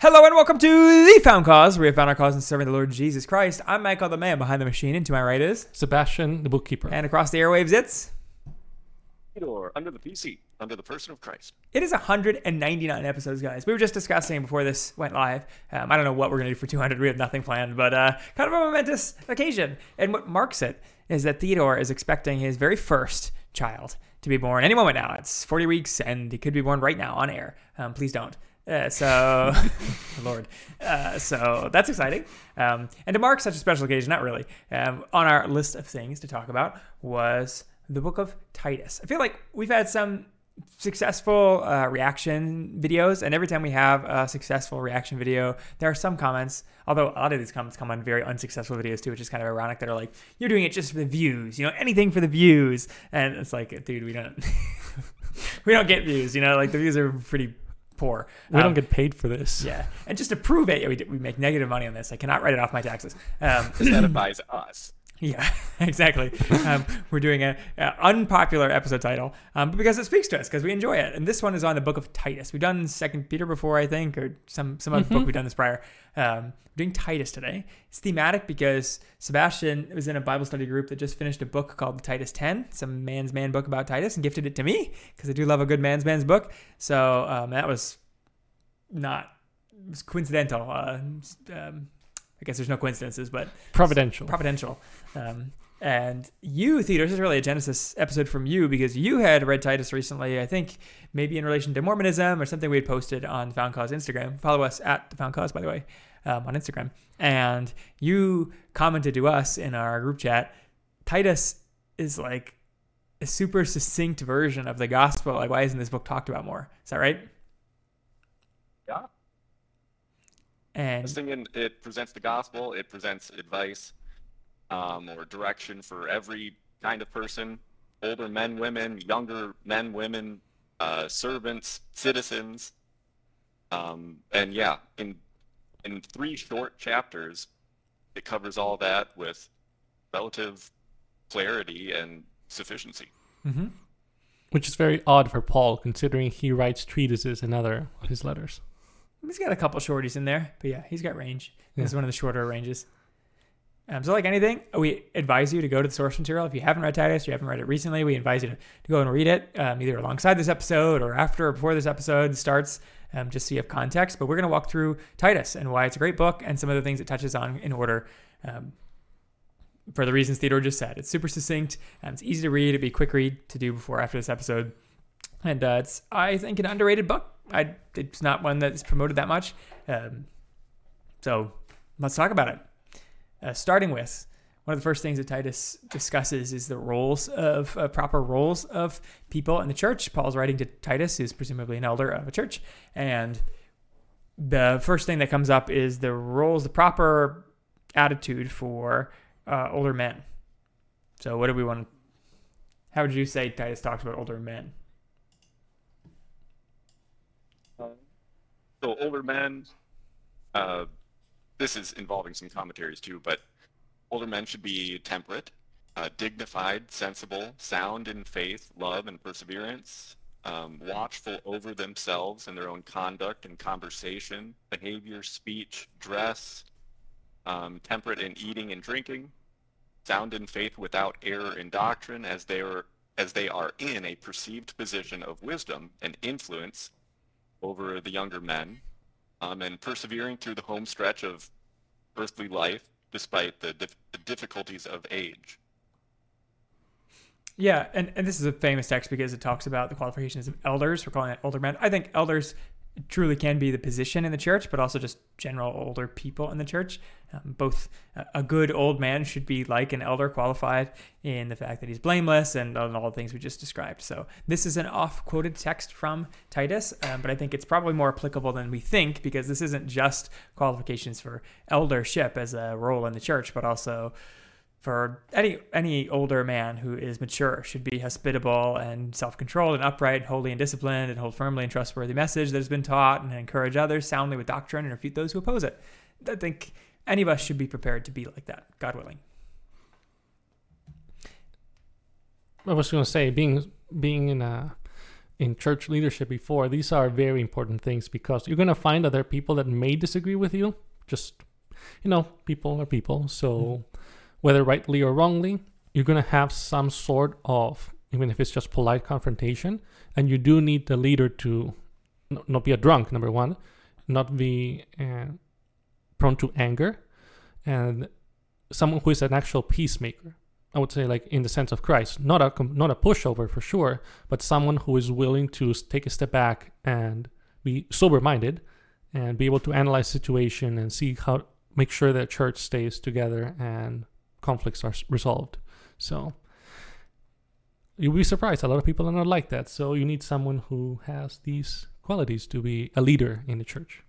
Hello and welcome to the Found Cause, where we have found our cause in serving the Lord Jesus Christ. I'm Michael, the man behind the machine, and to my right is, Sebastian, the bookkeeper. and across the airwaves, it's. or under the PC, under the person of Christ. It is 199 episodes, guys. We were just discussing before this went live. Um, I don't know what we're going to do for 200. We have nothing planned, but uh, kind of a momentous occasion. And what marks it is that Theodore is expecting his very first child to be born any moment now. It's 40 weeks, and he could be born right now on air. Um, please don't. Uh, so, Lord. Uh, so that's exciting. Um, and to mark such a special occasion, not really, um, on our list of things to talk about was the book of Titus. I feel like we've had some successful uh, reaction videos, and every time we have a successful reaction video, there are some comments. Although a lot of these comments come on very unsuccessful videos too, which is kind of ironic. That are like, "You're doing it just for the views, you know, anything for the views," and it's like, dude, we don't, we don't get views, you know, like the views are pretty poor. we Um, don't get paid for this. yeah, and just to prove it, we, we make negative money on this. I cannot write it off my taxes. Um, That buys us. Yeah, exactly. Um, we're doing a, a unpopular episode title, um, but because it speaks to us, because we enjoy it. And this one is on the book of Titus. We've done Second Peter before, I think, or some some other book we've done this prior. Um, we're doing Titus today. It's thematic because Sebastian was in a Bible study group that just finished a book called Titus 10, some man's man book about Titus, and gifted it to me because I do love a good man's man's book. So um, that was not was coincidental. Uh, um, I guess there's no coincidences, but Providential. providential. Um, and you, Theodore, this is really a Genesis episode from you because you had read Titus recently, I think maybe in relation to Mormonism or something we had posted on Found Cause Instagram. Follow us at the Found Cause, by the way, um, on Instagram. And you commented to us in our group chat, Titus is like a super succinct version of the gospel. Like, why isn't this book talked about more? Is that right? Yeah. I And was thinking it presents the gospel, it presents advice um, or direction for every kind of person older men, women, younger men, women, uh, servants, citizens. Um, and yeah, in, in three short chapters, it covers all that with relative clarity and sufficiency. Mhm. Which is very odd for Paul, considering he writes treatises in other of his letters. He's got a couple shorties in there, but yeah, he's got range. This is one of the shorter ranges. Um, so, like anything, we advise you to go to the source material. If you haven't read Titus, you haven't read it recently, we advise you to, to go and read it um, either alongside this episode or after or before this episode starts, um, just so you have context. But we're going to walk through Titus and why it's a great book and some of the things it touches on in order. Um, for the reasons Theodore just said, it's super succinct. Um, it's easy to read. It'd be a quick read to do before or after this episode, and uh, it's I think an underrated book. I it's not one that's promoted that much. Um, so let's talk about it. Uh, starting with one of the first things that Titus discusses is the roles of uh, proper roles of people in the church. Paul's writing to Titus, who's presumably an elder of a church, and the first thing that comes up is the roles, the proper attitude for uh, older men. So, what do we want? How would you say Titus talks about older men? So older men, uh, this is involving some commentaries too, but older men should be temperate, uh, dignified, sensible, sound in faith, love, and perseverance, um, watchful over themselves and their own conduct and conversation, behavior, speech, dress, um, temperate in eating and drinking, sound in faith without error in doctrine, as they are as they are in a perceived position of wisdom and influence over the younger men, um, and persevering through the home stretch of earthly life despite the, dif- the difficulties of age. Yeah, and, and this is a famous text because it talks about the qualifications of elders. We're calling it older men. I think elders truly can be the position in the church, but also just general older people in the church. Um, both a- good old man should be like an elder, qualified in the fact that he's blameless and on all the things we just described. So this is an off-quoted text from Titus, um, but I think it's probably more applicable than we think because this isn't just qualifications for eldership as a role in the church, but also for any any older man who is mature should be hospitable and self-controlled and upright, holy and disciplined, and hold firmly and trustworthy message that has been taught, and encourage others soundly with doctrine and refute those who oppose it. I think any of us should be prepared to be like that, God willing. I was going to say, being being in a in church leadership before, these are very important things because you're going to find that there are people that may disagree with you. Just, you know, people are people. So, mm-hmm. Whether rightly or wrongly, you're going to have some sort of, even if it's just polite confrontation. And you do need the leader to not be a drunk, number one, not be uh, prone to anger, and someone who is an actual peacemaker. I would say, like in the sense of Christ, not a not a pushover for sure, but someone who is willing to take a step back and be sober minded, and be able to analyze situation and see how make sure that church stays together and conflicts are resolved. So you'll be surprised. A lot of people are not like that. So you need someone who has these qualities to be a leader in the church.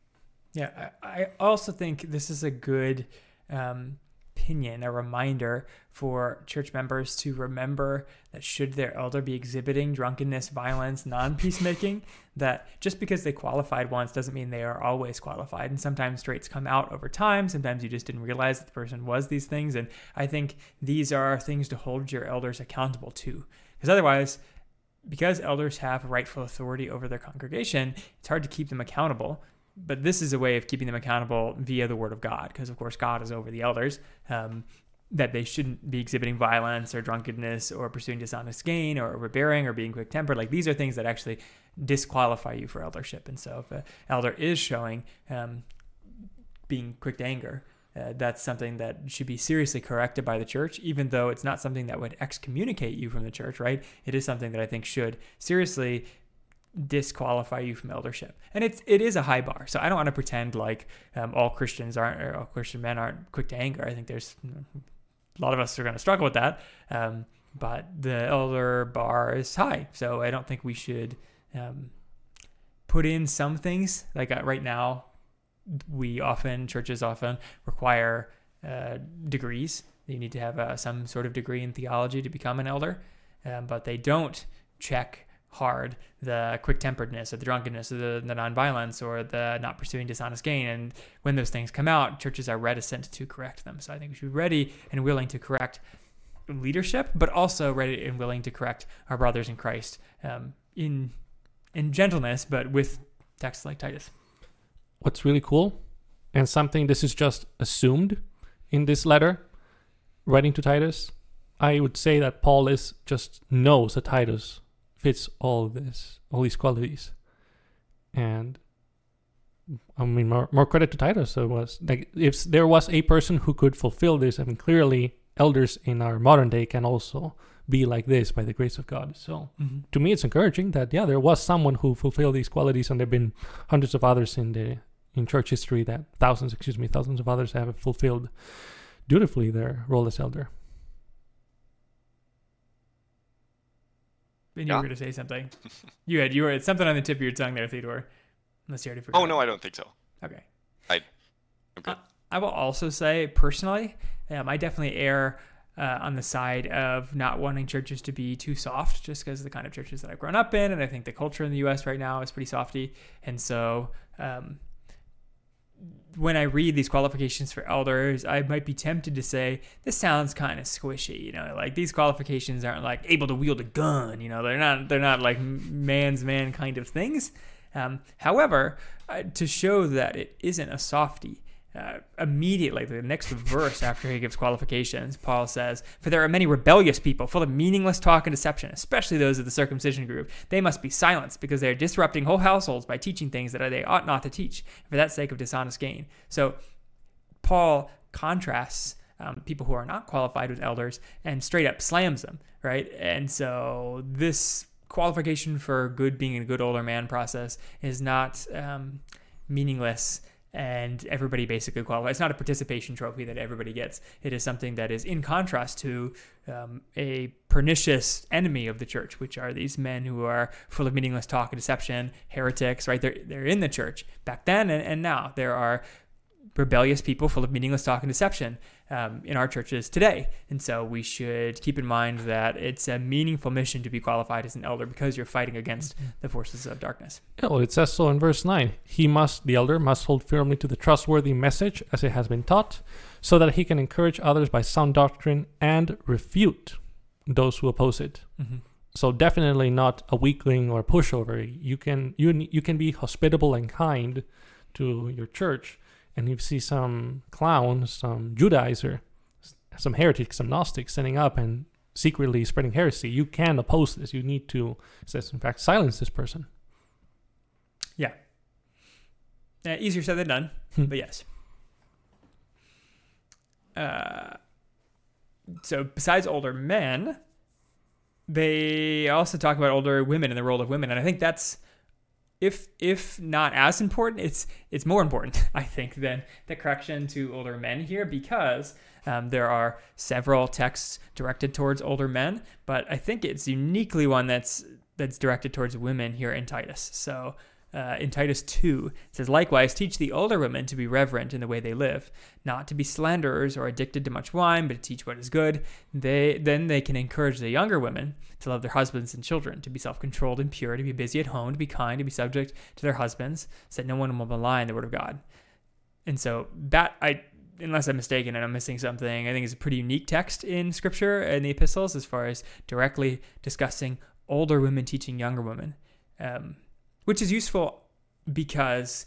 Yeah, I, also think this is a good um, opinion, a reminder for church members to remember that should their elder be exhibiting drunkenness, violence, non peacemaking, that just because they qualified once doesn't mean they are always qualified. And sometimes traits come out over time. Sometimes you just didn't realize that the person was these things. And I think these are things to hold your elders accountable to. Because otherwise, because elders have rightful authority over their congregation, it's hard to keep them accountable. But this is a way of keeping them accountable via the word of God, because of course God is over the elders. Um, that they shouldn't be exhibiting violence or drunkenness or pursuing dishonest gain or overbearing or being quick tempered. Like these are things that actually disqualify you for eldership. And so if an elder is showing um, being quick to anger, uh, that's something that should be seriously corrected by the church, even though it's not something that would excommunicate you from the church, right? It is something that I think should seriously disqualify you from eldership. And it's it is a high bar. So I don't want to pretend like um, all Christians aren't or all Christian men aren't quick to anger. I think there's a lot of us are going to struggle with that. Um, but the elder bar is high, so I don't think we should um, put in some things like uh, right now. We often churches often require uh, degrees. You need to have uh, some sort of degree in theology to become an elder, um, but they don't check hard the quick temperedness or the drunkenness or the, the nonviolence or the not pursuing dishonest gain. And when those things come out, churches are reticent to correct them. So I think we should be ready and willing to correct leadership, but also ready and willing to correct our brothers in Christ um, in in gentleness, but with texts like Titus. What's really cool, and something this is just assumed in this letter, writing to Titus, I would say that Paul is just knows that Titus fits all this, all these qualities, and I mean more, more credit to Titus. It was like if there was a person who could fulfill this, I mean clearly elders in our modern day can also be like this by the grace of God. So mm-hmm. to me, it's encouraging that yeah, there was someone who fulfilled these qualities, and there've been hundreds of others in the in church history that thousands, excuse me, thousands of others have fulfilled dutifully their role as elder. And you Yeah. were going to say something. You had you were it's something on the tip of your tongue there, Theodore. Unless you already forgot. Oh no, I don't think so. Okay. I'm good. I will also say personally, um, I definitely err uh, on the side of not wanting churches to be too soft, just because the kind of churches that I've grown up in, and I think the culture in the U.S. right now is pretty softy, and so. Um, when I read these qualifications for elders, I might be tempted to say this sounds kind of squishy. You know, like these qualifications aren't like able to wield a gun. You know, they're not they're not like man's man kind of things. Um, however, uh, to show that it isn't a softy, uh, immediately the next verse after he gives qualifications, Paul says, "For there are many rebellious people, full of meaningless talk and deception, especially those of the circumcision group. They must be silenced because they are disrupting whole households by teaching things that they ought not to teach, for that sake of dishonest gain." So, Paul contrasts um, people who are not qualified with elders and straight up slams them, right? And so this qualification for good being a good older man process is not um, meaningless and everybody basically qualifies. It's not a participation trophy that everybody gets. It is something that is in contrast to um, a pernicious enemy of the church, which are these men who are full of meaningless talk and deception, heretics, right? They're, they're in the church back then and, and now. There are rebellious people full of meaningless talk and deception um, in our churches today. And so we should keep in mind that it's a meaningful mission to be qualified as an elder because you're fighting against the forces of darkness. Yeah, well, it says so in verse 9. He must, the elder, must hold firmly to the trustworthy message as it has been taught, so that he can encourage others by sound doctrine and refute those who oppose it. Mm-hmm. so definitely not a weakling or a pushover. You can you you can be hospitable and kind to your church, and you see some clown, some Judaizer, some heretics, some Gnostics standing up and secretly spreading heresy. You can oppose this. You need to, says in fact, silence this person. Yeah. Uh, easier said than done, Hmm. but yes. Uh, so besides older men, they also talk about older women and the role of women, and I think that's if if not as important, it's it's more important, I think, than the correction to older men here because um, there are several texts directed towards older men, but I think it's uniquely one that's that's directed towards women here in Titus. So uh, in Titus 2, it says, Likewise, teach the older women to be reverent in the way they live, not to be slanderers or addicted to much wine, but to teach what is good. They Then they can encourage the younger women to love their husbands and children, to be self controlled and pure, to be busy at home, to be kind, to be subject to their husbands, so that no one will malign the word of God. And so that, I unless I'm mistaken and I'm missing something, I think is a pretty unique text in Scripture and the epistles as far as directly discussing older women teaching younger women. Um, which is useful because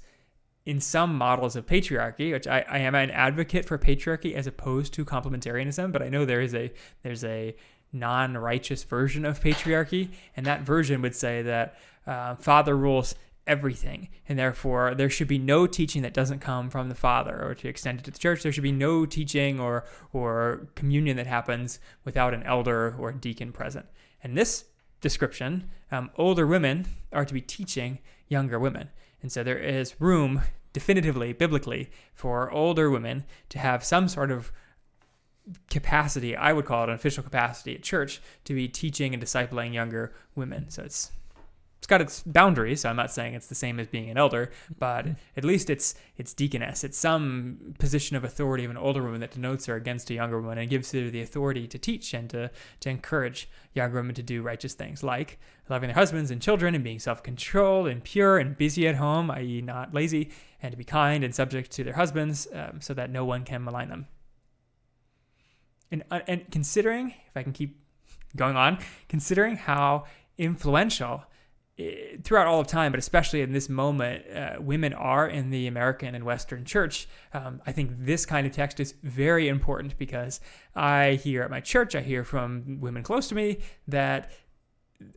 in some models of patriarchy, which I, I am an advocate for patriarchy as opposed to complementarianism, but I know there is a there's a non-righteous version of patriarchy, and that version would say that uh, father rules everything, and therefore there should be no teaching that doesn't come from the father, or to extend it to the church, there should be no teaching or or communion that happens without an elder or a deacon present. And this description, um, older women are to be teaching younger women. And so there is room, definitively, biblically, for older women to have some sort of capacity, I would call it an official capacity at church, to be teaching and discipling younger women. So it's it's got its boundaries. So I'm not saying it's the same as being an elder, but at least it's it's deaconess. It's some position of authority of an older woman that denotes her against a younger woman and gives her the authority to teach and to to encourage younger women to do righteous things like loving their husbands and children and being self-controlled and pure and busy at home, i.e., not lazy, and to be kind and subject to their husbands, um, so that no one can malign them. And uh, and considering, if I can keep going on, considering how influential throughout all of time, but especially in this moment, uh, women are in the American and Western church. Um, I think this kind of text is very important because I hear at my church, I hear from women close to me that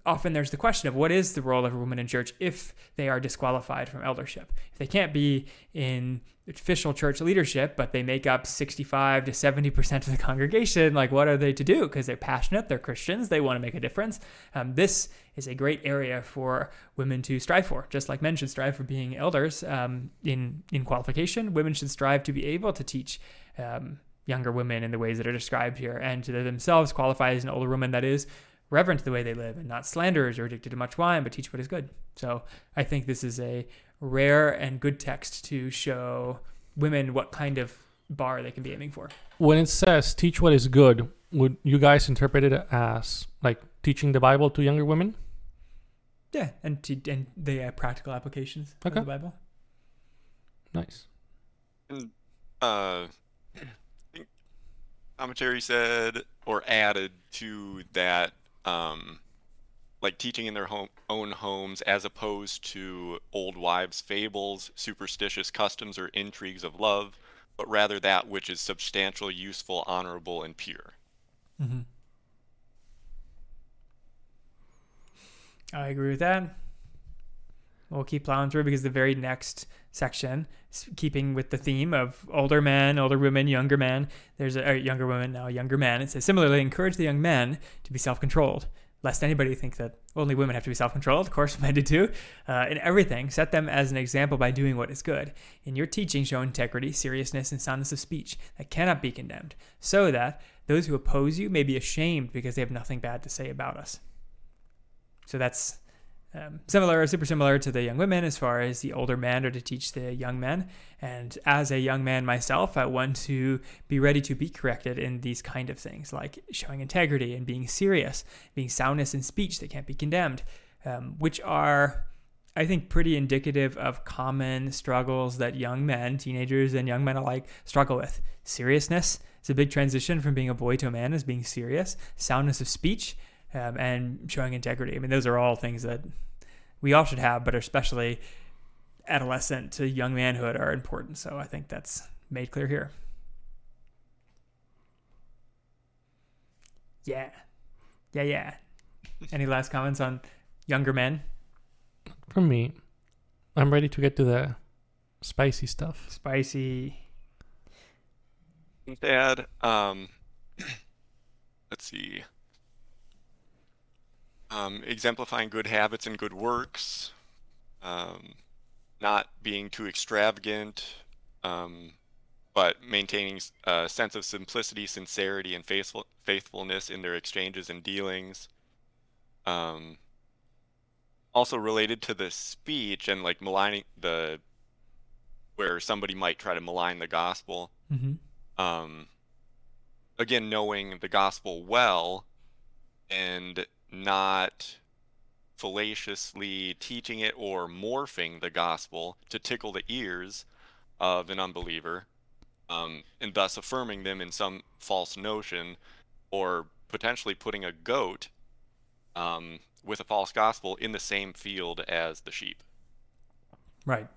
often there's the question of what is the role of a woman in church if they are disqualified from eldership. If they can't be in official church leadership, but they make up 65 to 70% of the congregation, like what are they to do? Because they're passionate, they're Christians, they want to make a difference. Um, this is a great area for women to strive for. Just like men should strive for being elders um, in, in qualification, women should strive to be able to teach. Um, younger women in the ways that are described here and to themselves qualify as an older woman that is reverent to the way they live and not slanderers or addicted to much wine, but teach what is good. So I think this is a rare and good text to show women what kind of bar they can be aiming for. When it says teach what is good, would you guys interpret it as like teaching the Bible to younger women? Yeah, and to, and the uh, practical applications Okay. of the Bible. Nice. Uh, I think commentary said or added to that, um, like teaching in their home, own homes as opposed to old wives' fables, superstitious customs, or intrigues of love, but rather that which is substantial, useful, honorable, and pure. Mm-hmm. I agree with that. We'll keep plowing through because the very next section, keeping with the theme of older men, older women, younger men, there's a, younger women now, a younger men. It says similarly, encourage the young men to be self-controlled, lest anybody think that only women have to be self-controlled. Of course, men do too. Uh, in everything, set them as an example by doing what is good. In your teaching, show integrity, seriousness, and soundness of speech that cannot be condemned, so that those who oppose you may be ashamed because they have nothing bad to say about us. So that's um, similar, super similar to the young women as far as the older men are to teach the young men. And as a young man myself, I want to be ready to be corrected in these kind of things, like showing integrity and being serious, being soundness in speech that can't be condemned, um, which are, I think, pretty indicative of common struggles that young men, teenagers, and young men alike struggle with. Seriousness. It's a big transition from being a boy to a man, is being serious. Soundness of speech um, and showing integrity. I mean, those are all things that we all should have, but especially adolescent to young manhood are important. So I think that's made clear here. Yeah. Yeah, yeah. Any last comments on younger men? For me, I'm ready to get to the spicy stuff. Spicy. Dad, um, let's see. Um, exemplifying good habits and good works, um, not being too extravagant, um, but maintaining a sense of simplicity, sincerity, and faithful faithfulness in their exchanges and dealings. Um, also related to the speech and like maligning the where somebody might try to malign the gospel. Mm-hmm. Um, again, knowing the gospel well and not fallaciously teaching it or morphing the gospel to tickle the ears of an unbeliever, um, and thus affirming them in some false notion or potentially putting a goat um, with a false gospel in the same field as the sheep. Right.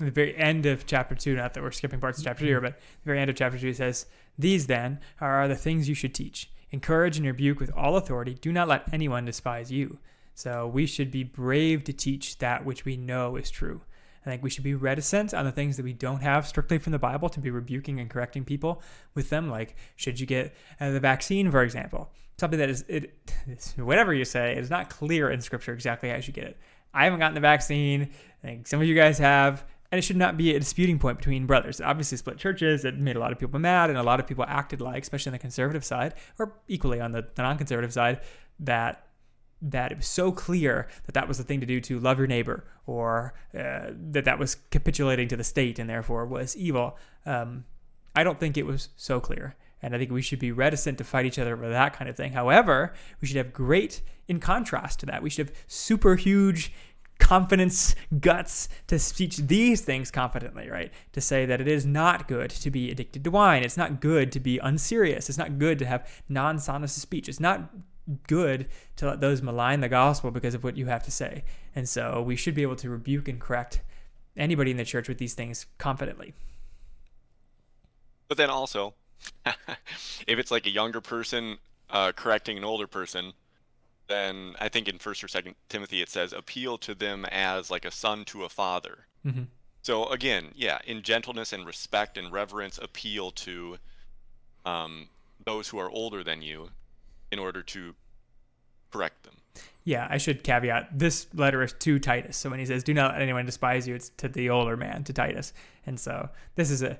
At the very end of chapter two, not that we're skipping parts of chapter two here, but the very end of chapter two says, These then are the things you should teach. Encourage and rebuke with all authority. Do not let anyone despise you. So we should be brave to teach that which we know is true. I think we should be reticent on the things that we don't have strictly from the Bible to be rebuking and correcting people with them. Like, should you get uh, the vaccine, for example? Something that is, it, whatever you say, it is not clear in Scripture exactly how you should get it. I haven't gotten the vaccine. I think some of you guys have and it should not be a disputing point between brothers. It obviously split churches. It made a lot of people mad, and a lot of people acted like, especially on the conservative side, or equally on the, the non-conservative side, that that it was so clear that that was the thing to do to love your neighbor, or uh, that that was capitulating to the state and therefore was evil. Um, I don't think it was so clear. And I think we should be reticent to fight each other over that kind of thing. However, we should have great, in contrast to that, we should have super huge confidence, guts to teach these things confidently, right? To say that it is not good to be addicted to wine. It's not good to be unserious. It's not good to have non speech. It's not good to let those malign the gospel because of what you have to say. And so we should be able to rebuke and correct anybody in the church with these things confidently. But then also, if it's like a younger person uh, correcting an older person, then I think in First or Second Timothy it says appeal to them as like a son to a father. Mm-hmm. So again, yeah, in gentleness and respect and reverence, appeal to um, those who are older than you, in order to correct them. Yeah, I should caveat this letter is to Titus. So when he says, "Do not let anyone despise you," it's to the older man, to Titus. And so this is a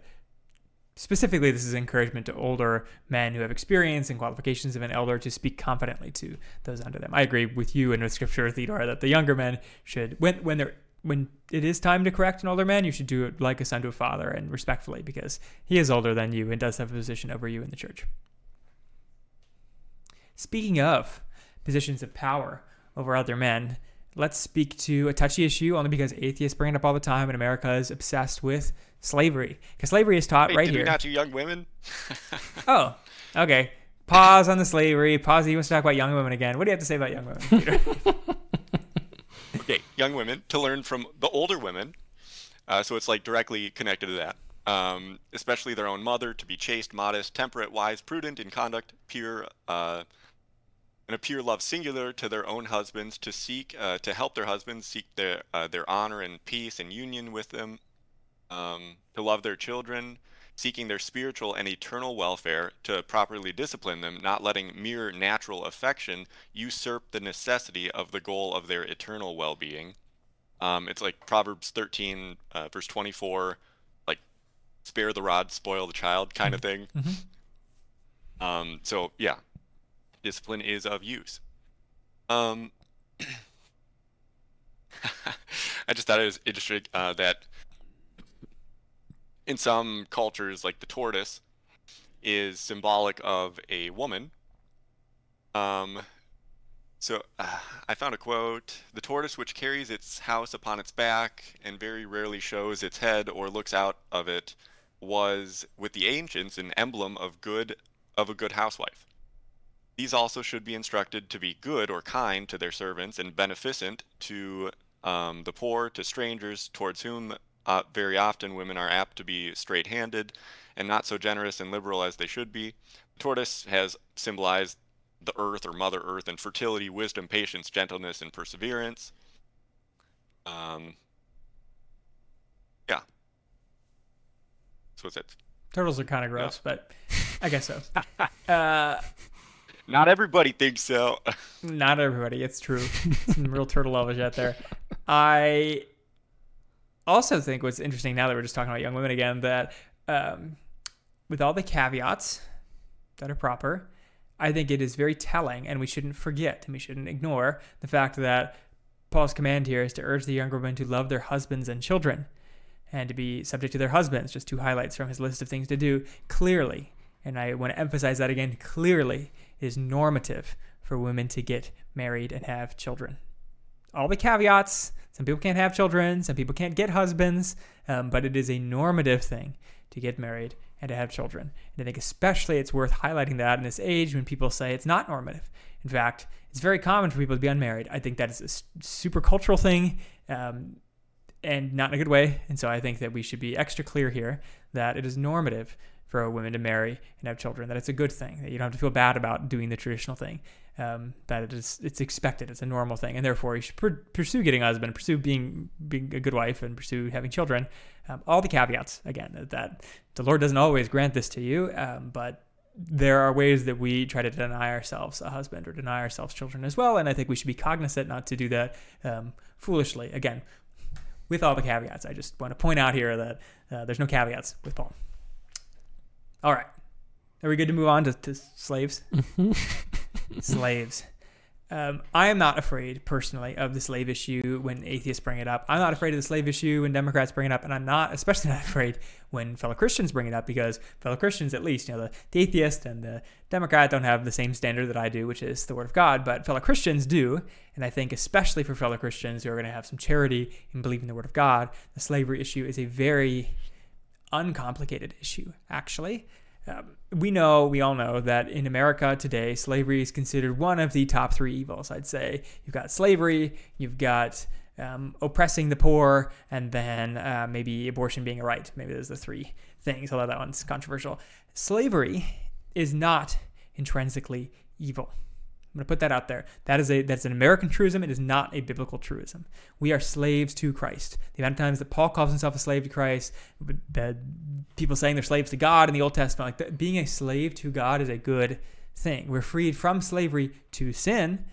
specifically this is encouragement to older men who have experience and qualifications of an elder to speak confidently to those under them. I agree with you and with scripture, Theodore, that the younger men should when when they're when it is time to correct an older man, you should do it like a son to a father and respectfully because he is older than you and does have a position over you in the church. Speaking of positions of power over other men, let's speak to a touchy issue only because atheists bring it up all the time and America is obsessed with slavery. Because slavery is taught Wait, right did here. we not do young women? oh, okay. Pause on the slavery. Pause. He wants to talk about young women again. What do you have to say about young women, Peter? okay, young women to learn from the older women. Uh, so it's like directly connected to that. Um, especially their own mother, to be chaste, modest, temperate, wise, prudent in conduct, pure, uh, and a pure love singular to their own husbands, to seek, uh, to help their husbands seek their uh, their honor and peace and union with them, um, to love their children, seeking their spiritual and eternal welfare, to properly discipline them, not letting mere natural affection usurp the necessity of the goal of their eternal well-being. Um, it's like Proverbs 13, uh, verse 24, like spare the rod, spoil the child kind of thing. Mhm. Um, so yeah, discipline is of use. Um, I just thought it was interesting uh, that in some cultures, like the tortoise, is symbolic of a woman. Um, so uh, I found a quote: "The tortoise, which carries its house upon its back and very rarely shows its head or looks out of it, was with the ancients an emblem of good of a good housewife." These also should be instructed to be good or kind to their servants and beneficent to um, the poor, to strangers, towards whom uh, very often women are apt to be straight handed and not so generous and liberal as they should be. The tortoise has symbolized the earth or Mother Earth and fertility, wisdom, patience, gentleness, and perseverance. Um, yeah. So what's that? Turtles are kind of gross, but I guess so. uh, Not everybody thinks so. not everybody. It's true. Some real turtle lovers out there. I also think what's interesting now that we're just talking about young women again that um, with all the caveats that are proper, I think it is very telling, and we shouldn't forget and we shouldn't ignore the fact that Paul's command here is to urge the younger women to love their husbands and children and to be subject to their husbands. Just two highlights from his list of things to do clearly. And I want to emphasize that again clearly is normative for women to get married and have children. All the caveats some people can't have children, some people can't get husbands, um, but it is a normative thing to get married and to have children. And I think especially it's worth highlighting that in this age when people say it's not normative. In fact, it's very common for people to be unmarried. I think that is a super cultural thing. Um, and not in a good way. And so I think that we should be extra clear here that it is normative for women to marry and have children. That it's a good thing. That you don't have to feel bad about doing the traditional thing. Um, that it is it's expected. It's a normal thing, and therefore you should pr- pursue getting a husband, pursue being being a good wife, and pursue having children. Um, all the caveats again that the Lord doesn't always grant this to you, um, but there are ways that we try to deny ourselves a husband or deny ourselves children as well. And I think we should be cognizant not to do that um, foolishly. Again, with all the caveats. I just want to point out here that uh, there's no caveats with Paul. All right. Are we good to move on to, to slaves? slaves. Um, I am not afraid, personally, of the slave issue when atheists bring it up. I'm not afraid of the slave issue when Democrats bring it up, and I'm not, especially not afraid when fellow Christians bring it up because fellow Christians, at least, you know, the, the atheist and the Democrat don't have the same standard that I do, which is the Word of God, but fellow Christians do. And I think, especially for fellow Christians who are going to have some charity in believing the Word of God, the slavery issue is a very uncomplicated issue, actually. Um, we know, we all know that in America today, slavery is considered one of the top three evils. I'd say you've got slavery, you've got um, oppressing the poor, and then uh, maybe abortion being a right. Maybe those are the three things, although that one's controversial. Slavery is not intrinsically evil. I'm going to put that out there. That is a that's an American truism. It is not a biblical truism. We are slaves to Christ. The amount of times that Paul calls himself a slave to Christ, people saying they're slaves to God in the Old Testament, like being a slave to God is a good thing. We're freed from slavery to sin,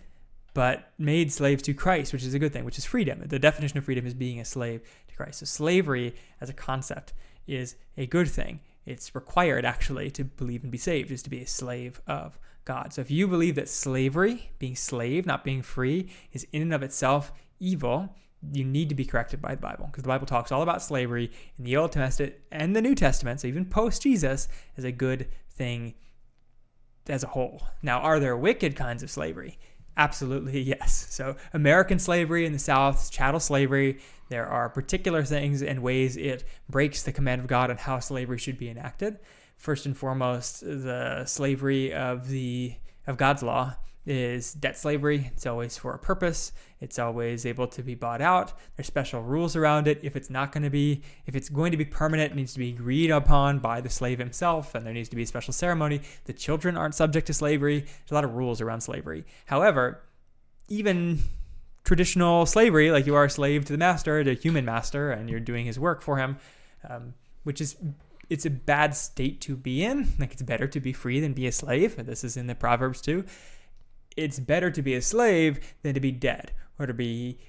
but made slaves to Christ, which is a good thing, which is freedom. The definition of freedom is being a slave to Christ. So slavery as a concept is a good thing. It's required actually to believe and be saved, is to be a slave of God. So if you believe that slavery, being slave, not being free, is in and of itself evil, you need to be corrected by the Bible because the Bible talks all about slavery in the Old Testament and the New Testament, so even post Jesus, as a good thing as a whole. Now, are there wicked kinds of slavery? Absolutely, yes. So, American slavery in the South, chattel slavery, there are particular things and ways it breaks the command of God on how slavery should be enacted first and foremost, the slavery of the of God's law is debt slavery. It's always for a purpose. It's always able to be bought out. There's special rules around it. If it's not going to be, if it's going to be permanent, it needs to be agreed upon by the slave himself, and there needs to be a special ceremony. The children aren't subject to slavery. There's a lot of rules around slavery. However, even traditional slavery, like you are a slave to the master, to a human master, and you're doing his work for him, um, which is it's a bad state to be in. Like it's better to be free than be a slave. This is in the Proverbs too. It's better to be a slave than to be dead or to be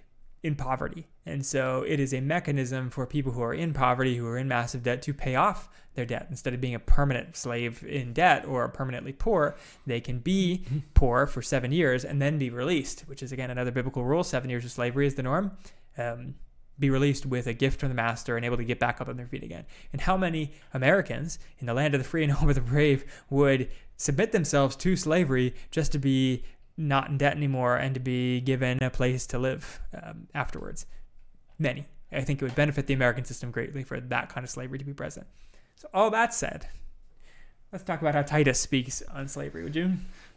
in poverty. And so it is a mechanism for people who are in poverty, who are in massive debt, to pay off their debt. Instead of being a permanent slave in debt or permanently poor, they can be poor for seven years and then be released, which is again another biblical rule. Seven years of slavery is the norm. Um, be released with a gift from the master and able to get back up on their feet again. And how many Americans in the land of the free and home of the brave would submit themselves to slavery just to be not in debt anymore and to be given a place to live um, afterwards? Many. I think it would benefit the American system greatly for that kind of slavery to be present. So, all that said, let's talk about how Titus speaks on slavery. Would you?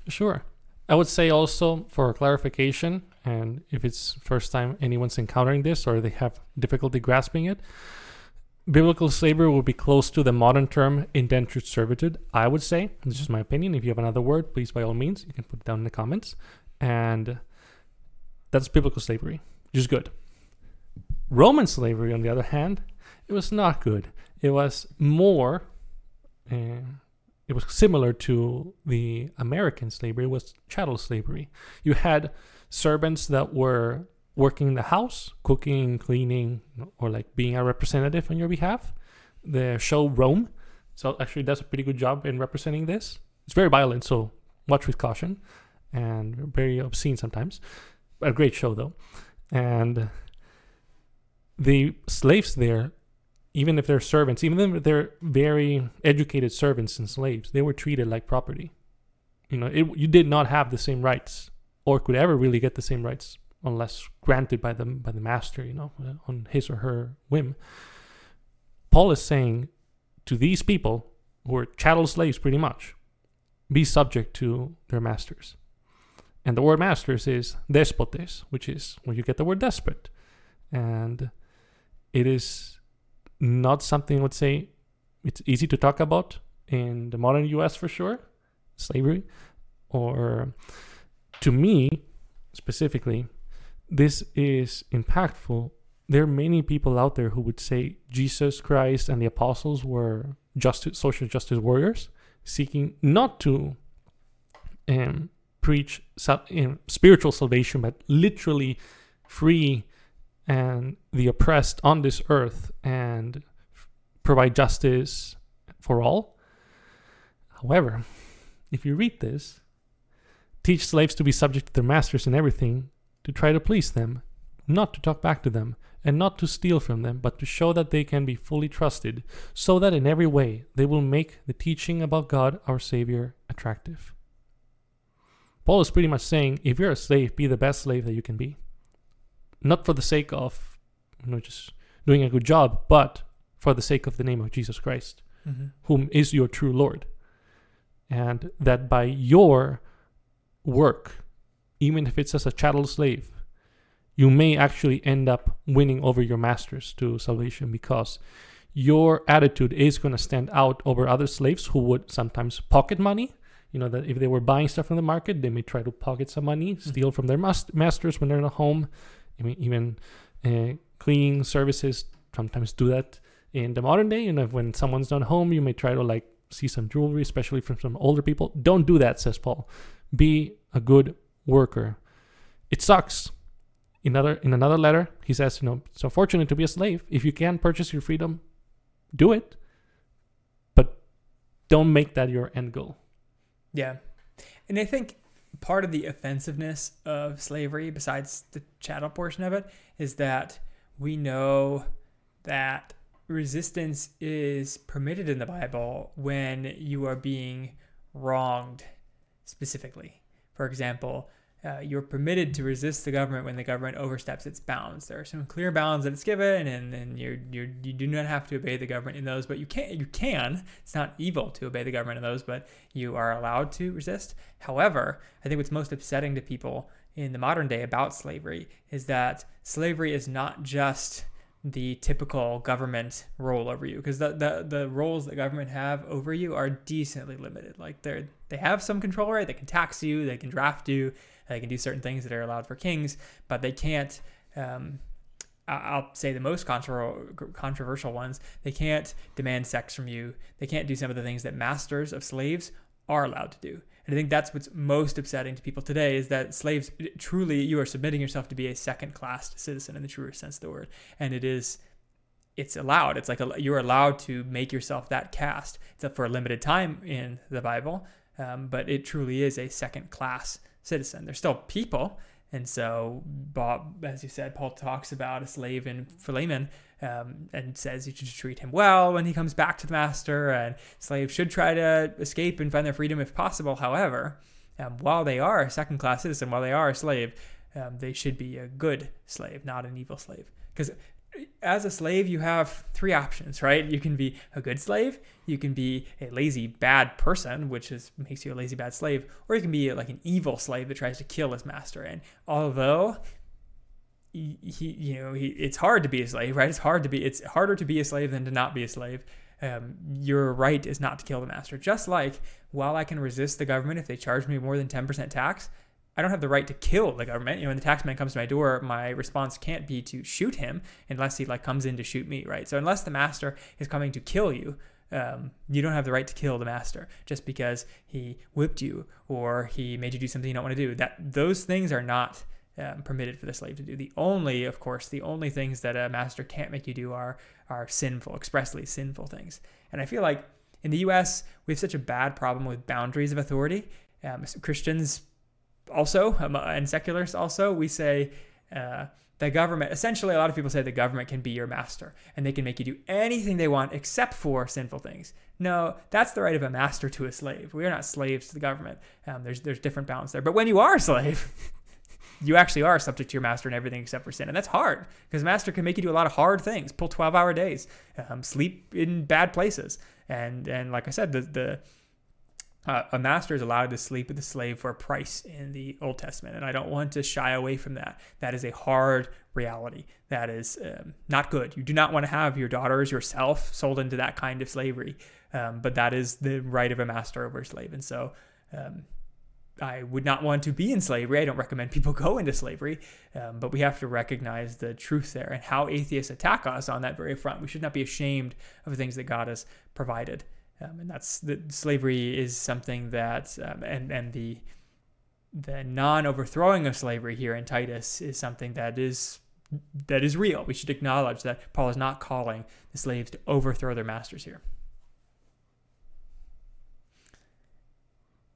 Sure. I would say also for clarification, and if it's first time anyone's encountering this or they have difficulty grasping it, biblical slavery will be close to the modern term indentured servitude. I would say this is my opinion. If you have another word, please by all means you can put it down in the comments. And that's biblical slavery, which is good. Roman slavery, on the other hand, it was not good. It was more. Uh, it was similar to the American slavery, it was chattel slavery. You had servants that were working in the house, cooking, cleaning, or like being a representative on your behalf. The show Rome, so actually does a pretty good job in representing this. It's very violent, so watch with caution, and very obscene sometimes. A great show though, and the slaves there even if they're servants, even if they're very educated servants and slaves, they were treated like property. You know, it, you did not have the same rights, or could ever really get the same rights unless granted by the by the master. You know, uh, on his or her whim. Paul is saying to these people who are chattel slaves, pretty much, be subject to their masters. And the word masters is despotes, which is where you get the word despot. And it is not something I would say it's easy to talk about in the modern US for sure, slavery. Or to me specifically, this is impactful. There are many people out there who would say Jesus Christ and the apostles were justice, social justice warriors, seeking not to um, preach um, spiritual salvation, but literally free and the oppressed on this earth and provide justice for all. However, if you read this, teach slaves to be subject to their masters in everything, to try to please them, not to talk back to them, and not to steal from them, but to show that they can be fully trusted, so that in every way they will make the teaching about God, our Savior, attractive. Paul is pretty much saying if you're a slave, be the best slave that you can be not for the sake of you know just doing a good job, but for the sake of the name of Jesus Christ, mm-hmm. whom is your true Lord. And that by your work, even if it's as a chattel slave, you may actually end up winning over your masters to salvation because your attitude is going to stand out over other slaves who would sometimes pocket money. You know, that if they were buying stuff from the market, they may try to pocket some money, mm-hmm. steal from their mas- masters when they're not home, I mean, even uh, cleaning services sometimes do that in the modern day. You know, when someone's not home, you may try to like see some jewelry, especially from some older people. Don't do that, says Paul. Be a good worker. It sucks. In another in another letter, he says, you know, it's unfortunate to be a slave. If you can purchase your freedom, do it. But don't make that your end goal. Yeah. And I think part of the offensiveness of slavery, besides the chattel portion of it, is that we know that resistance is permitted in the Bible when you are being wronged specifically. For example, uh, you're permitted to resist the government when the government oversteps its bounds. There are some clear bounds that it's given, and, you you you do not have to obey the government in those, but you can you can. It's not evil to obey the government in those, but you are allowed to resist. However, I think what's most upsetting to people in the modern day about slavery is that slavery is not just the typical government role over you because the, the the roles that government have over you are decently limited like they're they have some control right they can tax you they can draft you they can do certain things that are allowed for kings, but they can't. Um, I'll say the most controversial ones. They can't demand sex from you. They can't do some of the things that masters of slaves are allowed to do. And I think that's what's most upsetting to people today is that slaves truly you are submitting yourself to be a second class citizen in the truest sense of the word. And it is it's allowed. It's like a, you're allowed to make yourself that caste. It's up for a limited time in the Bible, um, but it truly is a second class citizen. They're still people. And so, Bob, as you said, Paul talks about a slave in Philemon um, and says you should treat him well when he comes back to the master, and slaves should try to escape and find their freedom if possible. However, um, while they are a second class citizen, while they are a slave, um, they should be a good slave, not an evil slave. Because as a slave, you have three options, right? You can be a good slave, you can be a lazy bad person, which is makes you a lazy bad slave, or you can be like an evil slave that tries to kill his master. And although he, he you know, he, it's hard to be a slave, right? It's hard to be. It's harder to be a slave than to not be a slave. Um, your right is not to kill the master. Just like while I can resist the government if they charge me more than 10% tax, I don't have the right to kill the government. You know, when the taxman comes to my door, my response can't be to shoot him unless he like comes in to shoot me, right? So unless the master is coming to kill you, um, you don't have the right to kill the master just because he whipped you or he made you do something you don't want to do. That those things are not um, permitted for the slave to do. The only, of course, the only things that a master can't make you do are are sinful, expressly sinful things. And I feel like in the U.S. we have such a bad problem with boundaries of authority. Um, Christians also um, and secularists also we say uh, the government essentially a lot of people say the government can be your master and they can make you do anything they want except for sinful things. No that's the right of a master to a slave. We are not slaves to the government. Um, there's there's different balance there. But when you are a slave you actually are subject to your master and everything except for sin. And that's hard because master can make you do a lot of hard things pull 12 hour days um, sleep in bad places. And and like i said the the uh, a master is allowed to sleep with a slave for a price in the Old Testament, and I don't want to shy away from that. That is a hard reality. That is um, not good. You do not want to have your daughters yourself sold into that kind of slavery, um, but that is the right of a master over a slave, and so. Um, I would not want to be in slavery. I don't recommend people go into slavery, um, but we have to recognize the truth there and how atheists attack us on that very front. We should not be ashamed of the things that God has provided. Um, and that's the slavery is something that um, and and the the non-overthrowing of slavery here in Titus is something that is that is real. We should acknowledge that Paul is not calling the slaves to overthrow their masters here.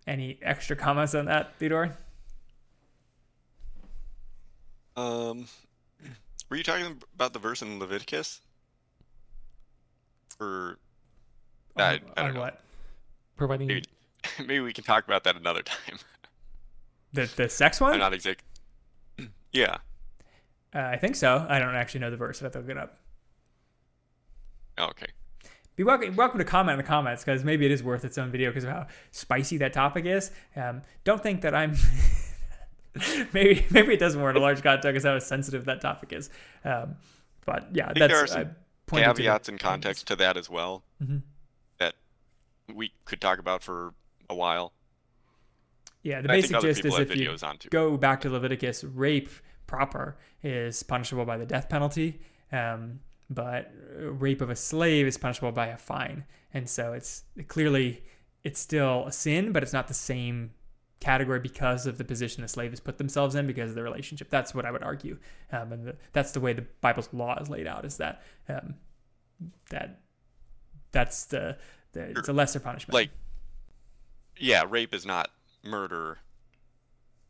Any extra comments on that, Theodore? Um, were you talking about the verse in Leviticus? Or I, I don't on know. what? Providing Maybe, maybe we can talk about that another time. The the sex one? I'm not exact. Yeah. Uh, I think so. I don't actually know the verse. I have to look it up. Okay. Be welcome, welcome to comment in the comments because maybe it is worth its own video because of how spicy that topic is. Um, don't think that I'm. maybe maybe it doesn't warrant a large context because how sensitive that topic is. Um, but yeah, that's there are some I pointed to the- Caveats and context to that as well Mhm. We could talk about for a while. Yeah, the think basic gist is if you videos on too. go back to Leviticus, rape proper is punishable by the death penalty, um, but rape of a slave is punishable by a fine. And so it's clearly it's still a sin, but it's not the same category because of the position the slave has put themselves in because of the relationship. That's what I would argue, um, and the, that's the way the Bible's law is laid out. Is that um, that that's the it's a lesser punishment. Like, yeah, rape is not murder.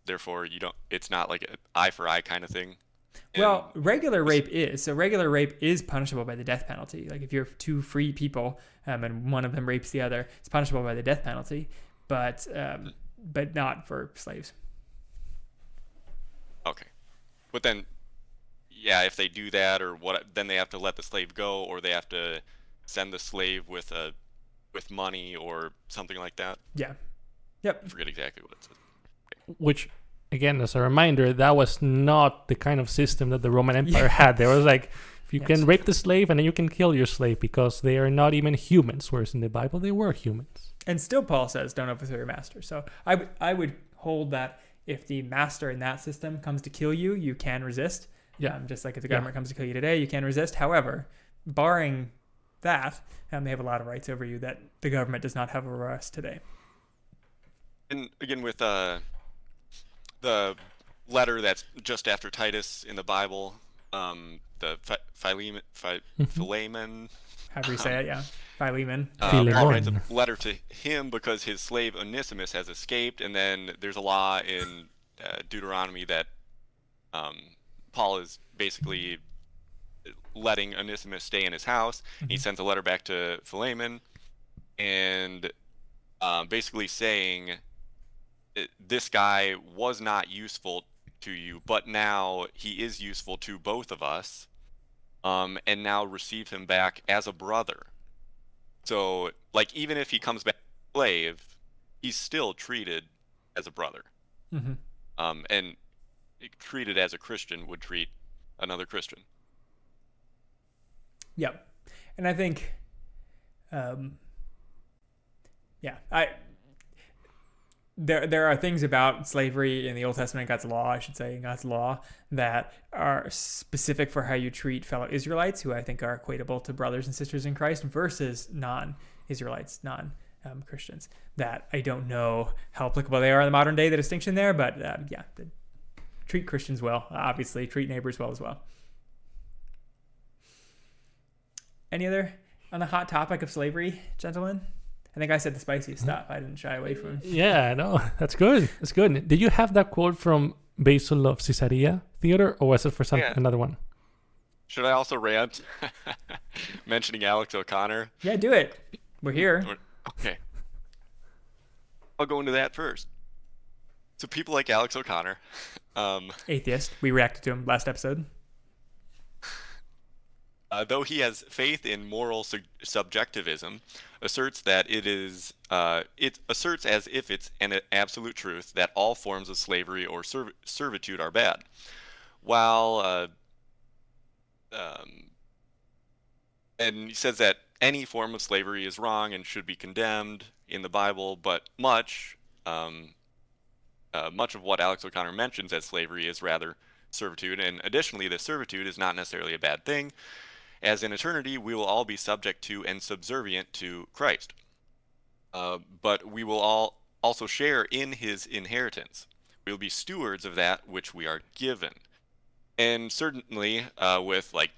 Therefore, you don't. It's not like an eye for eye kind of thing. And Well, regular rape is so. Regular rape is punishable by the death penalty. Like if you're two free people um, and one of them rapes the other, it's punishable by the death penalty, but um, but not for slaves. Okay. But then, yeah, if they do that or what, then they have to let the slave go, or they have to send the slave with a with money or something like that. Yeah. Yep. I forget exactly what it says. which again as a reminder that was not the kind of system that the roman empire Yeah. had there was like if you Yes. can rape the slave and then you can kill your slave because they are not even humans whereas in the bible they were humans And still, Paul says, "Don't overthrow your master." So I would I would hold that if the master in that system comes to kill you, you can resist. Yeah. Um, just like if the Yeah. government comes to kill you today, you can resist. However, barring that, um, they have a lot of rights over you that the government does not have over us today. And again, with uh, the letter that's just after Titus in the Bible, um, the Philemon, Philemon, How do you say it? Yeah, Philemon. uh, Philemon. Paul writes a letter to him because his slave Onesimus has escaped, and then there's a law in uh, Deuteronomy that um, Paul is basically letting Onesimus stay in his house. He sends a letter back to Philemon, and um, basically saying "Uh, this guy was not useful to you, but now he is useful to both of us. um, and now receive him back as a brother. So, like, even if he comes back slave, he's still treated as a brother. Mm-hmm. Um, and treated as a Christian would treat another Christian. Yep. And I think, um, yeah, I there there are things about slavery in the Old Testament, God's law, I should say, God's law, that are specific for how you treat fellow Israelites, who I think are equatable to brothers and sisters in Christ, versus non-Israelites, non. Um, Christians that I don't know how applicable they are in the modern day, the distinction there, but uh, yeah, treat Christians well, obviously, treat neighbors well as well. Any other on the hot topic of slavery, gentlemen? I think I said the spiciest stuff. I didn't shy away from. Yeah, no, that's good. That's good. Did you have that quote from Basil of Caesarea Theodore, or was it for some Yeah. another one? Should I also rant mentioning Alex O'Connor? Yeah, do it. We're here. Okay. I'll go into that first. So people like Alex O'Connor, um, Atheist. We reacted to him last episode. Uh, though he has faith in moral su- subjectivism, asserts that it is uh, it asserts as if it's an absolute truth that all forms of slavery or serv- servitude are bad, while uh, um, and he says that any form of slavery is wrong and should be condemned in the Bible, but much um, uh, much of what Alex O'Connor mentions as slavery is rather servitude, and additionally, the servitude is not necessarily a bad thing as in eternity we will all be subject to and subservient to Christ. Uh, but we will all also share in his inheritance. We will be stewards of that which we are given. And certainly, uh, with like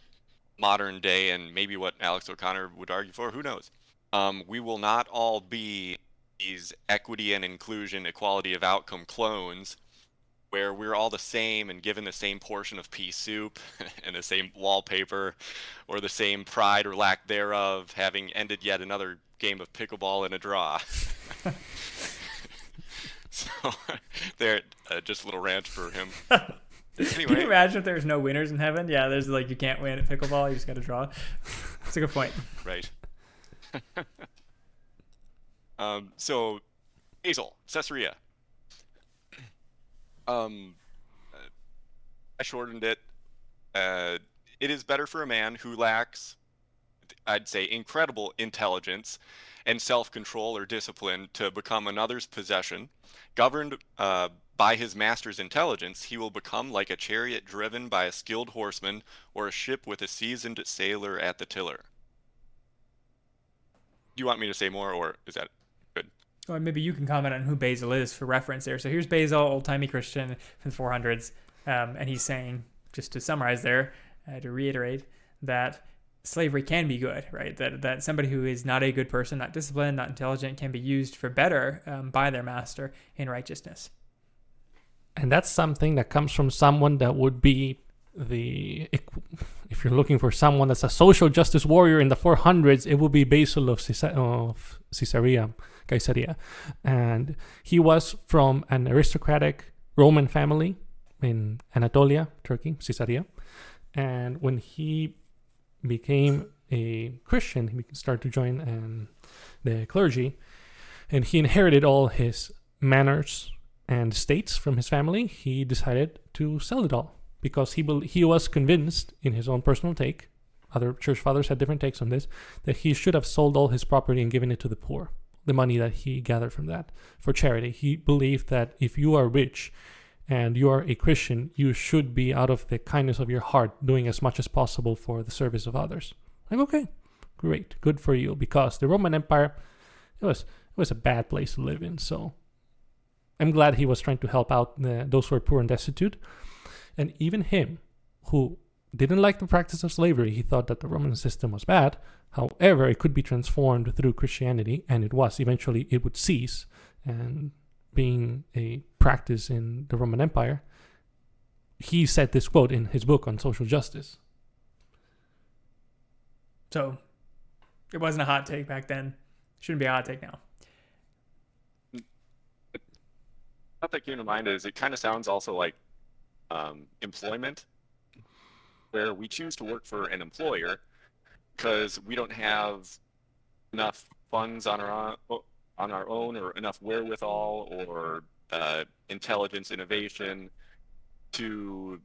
modern day and maybe what Alex O'Connor would argue for, who knows? Um, we will not all be these equity and inclusion, equality of outcome clones where we're all the same and given the same portion of pea soup and the same wallpaper or the same pride or lack thereof having ended yet another game of pickleball in a draw. so there, uh, just a little rant for him. Can you imagine if there's no winners in heaven? Yeah, there's like you can't win at pickleball. You just got to draw. That's a good point. right. um, so, Basil, Caesarea. Um, I shortened it. Uh, it is better for a man who lacks, I'd say, incredible intelligence and self-control or discipline to become another's possession. Governed uh, by his master's intelligence, he will become like a chariot driven by a skilled horseman or a ship with a seasoned sailor at the tiller. Do you want me to say more, or is that? Or maybe you can comment on who Basil is for reference there. So here's Basil, old timey Christian from the 400s, um, and he's saying, just to summarize there, uh, to reiterate, that slavery can be good, right? That that somebody who is not a good person, not disciplined, not intelligent, can be used for better um, by their master in righteousness. And that's something that comes from someone that would be the if you're looking for someone that's a social justice warrior in the 400s, it would be Basil of, Caesar- of Caesarea, Caesarea, and he was from an aristocratic Roman family in Anatolia, Turkey, Caesarea, and when he became a Christian, he started to join um, the clergy, and he inherited all his manors and states from his family. He decided to sell it all because he bel he was convinced in his own personal take. Other church fathers had different takes on this that he should have sold all his property and given it to the poor. The money that he gathered from that for charity. He believed that if you are rich and you are a Christian, you should be out of the kindness of your heart doing as much as possible for the service of others. Like, okay, great, good for you, because the Roman Empire, it was it was a bad place to live in. So I'm glad he was trying to help out the, those who are poor and destitute, and even him, who didn't like the practice of slavery, he thought that the Roman system was bad. However, it could be transformed through Christianity, and it was. Eventually, it would cease, and being a practice in the Roman Empire, he said this quote in his book on social justice. So it wasn't a hot take back then. Shouldn't be a hot take now. What that came to mind is it kind of sounds also like um, employment. Where we choose to work for an employer because we don't have enough funds on our own, on our own or enough wherewithal or uh, intelligence innovation to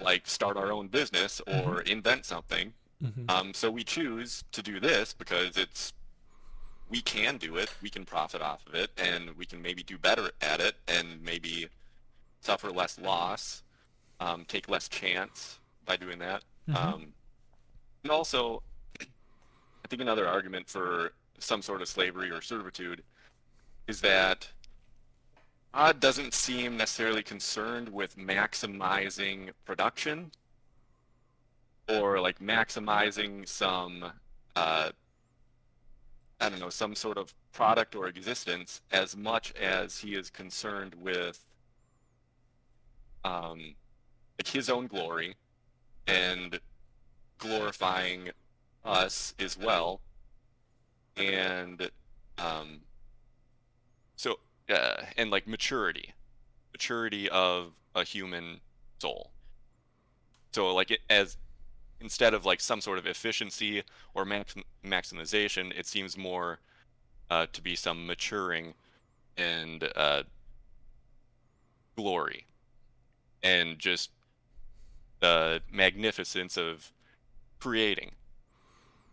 like start our own business or invent something. Mhm. um, so we choose to do this because it's we can do it, we can profit off of it, and we can maybe do better at it, and maybe suffer less loss, um, take less chance by doing that. Mhm. Um, and also, I think another argument for some sort of slavery or servitude is that God doesn't seem necessarily concerned with maximizing production or like maximizing some uh, I don't know some sort of product or existence as much as he is concerned with um, like his own glory and glorifying us as well. And um, so uh, and like maturity. Maturity of a human soul. So like it, as instead of like some sort of efficiency or max- maximization, it seems more uh, to be some maturing and uh, glory. And just the magnificence of creating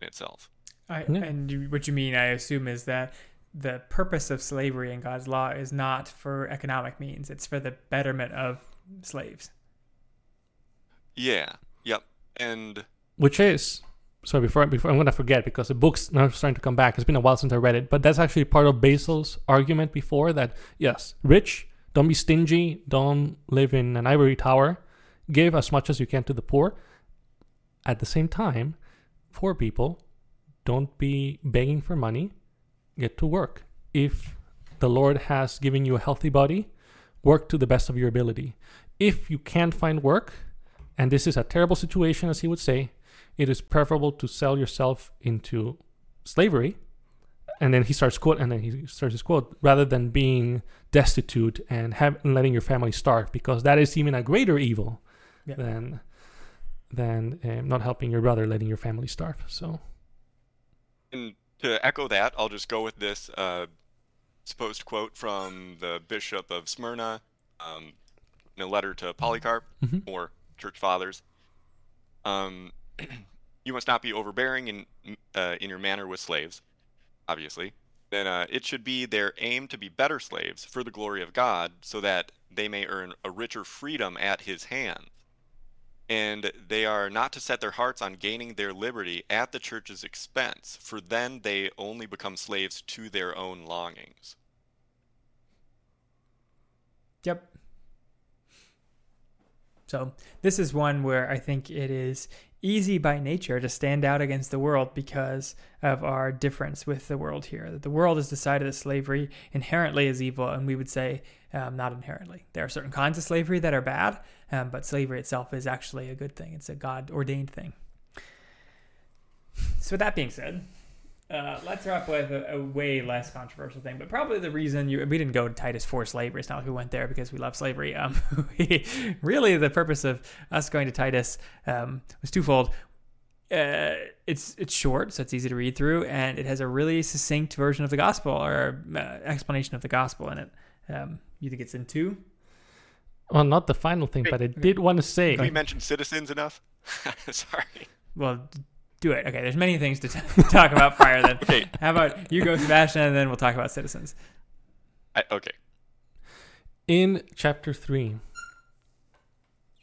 itself. I, Yeah. And what you mean, I assume, is that the purpose of slavery in God's law is not for economic means; it's for the betterment of slaves. Yeah. Yep. And which is so before before I'm gonna forget because the book's now starting to come back. It's been a while since I read it, but that's actually part of Basil's argument before that. Yes, rich, don't be stingy, don't live in an ivory tower, give as much as you can to the poor. At the same time, poor people, don't be begging for money. Get to work. If the Lord has given you a healthy body, work to the best of your ability. If you can't find work, and this is a terrible situation, as he would say, it is preferable to sell yourself into slavery. And then he starts quote, and then he starts his quote, rather than being destitute and have letting your family starve, because that is even a greater evil Yeah. than than um, not helping your brother, letting your family starve. So And to echo that, I'll just go with this uh, supposed quote from the Bishop of Smyrna um, in a letter to Polycarp Mhm. or church fathers. Um, you must not be overbearing in uh, in your manner with slaves, obviously. Then uh, it should be their aim to be better slaves for the glory of God, so that they may earn a richer freedom at His hands. And they are not to set their hearts on gaining their liberty at the church's expense, for then they only become slaves to their own longings. Yep. So this is one where I think it is easy by nature to stand out against the world because of our difference with the world here. That the world has decided that slavery inherently is evil, and we would say um, not inherently. There are certain kinds of slavery that are bad, um, but slavery itself is actually a good thing. It's a God ordained thing. So with that being said, uh, let's wrap with a, a way less controversial thing, but probably the reason you we didn't go to Titus for slavery. It's not like we went there because we love slavery. Um, we, really, the purpose of us going to Titus um, was twofold. Uh, it's it's short, so it's easy to read through, and it has a really succinct version of the gospel or uh, explanation of the gospel in it. Um, you think it's in two? Well, not the final thing, but I did want to say Did we mention citizens enough? Sorry. Well, do it. Okay, there's many things to t- talk about prior then. Okay. How about you go, Sebastian, and then we'll talk about citizens. I, okay. in chapter 3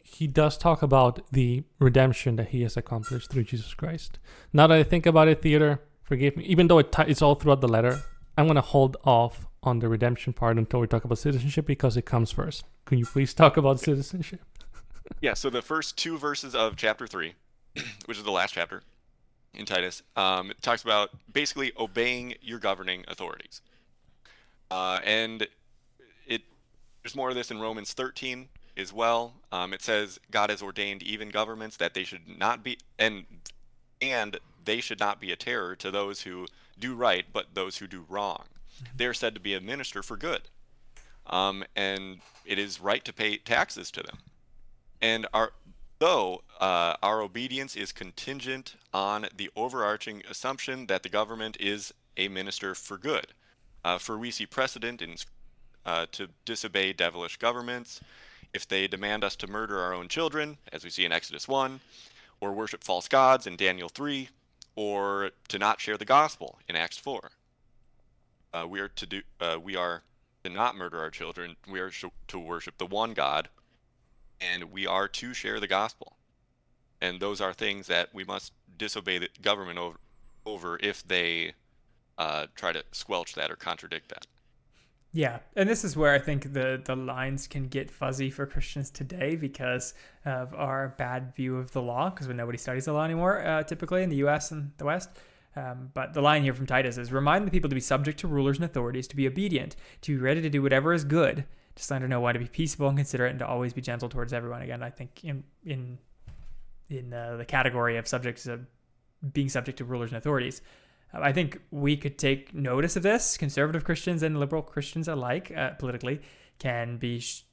he does talk about the redemption that he has accomplished through jesus christ now that i think about it Theodore forgive me even though it t- it's all throughout the letter i'm going to hold off on the redemption part until we talk about citizenship because it comes first can you please talk about citizenship Yeah, so the first two verses of chapter 3, which is the last chapter in Titus, um, it talks about basically obeying your governing authorities. Uh, and it there's more of this in Romans 13 as well. Um, it says God has ordained even governments that they should not be and and they should not be a terror to those who do right, but those who do wrong. They are said to be a minister for good, um, and it is right to pay taxes to them and our though uh, our obedience is contingent on the overarching assumption that the government is a minister for good. Uh, for we see precedent in uh, to disobey devilish governments, if they demand us to murder our own children, as we see in Exodus 1, or worship false gods in Daniel 3, or to not share the gospel in Acts 4. Uh, we are to do uh, we are to not murder our children. We are sh- to worship the one God, and we are to share the gospel. And those are things that we must disobey the government over, over if they uh, try to squelch that or contradict that. Yeah, and this is where I think the the lines can get fuzzy for Christians today because of our bad view of the law, because nobody studies the law anymore, uh, typically in the U.S. and the West. Um, but the line here from Titus is remind the people to be subject to rulers and authorities, to be obedient, to be ready to do whatever is good, to slander no one, to be peaceable and considerate, and to always be gentle towards everyone. Again, I think in in in uh, the category of subjects of being subject to rulers and authorities. I think we could take notice of this. Conservative Christians and liberal Christians alike, uh, politically, can be sh-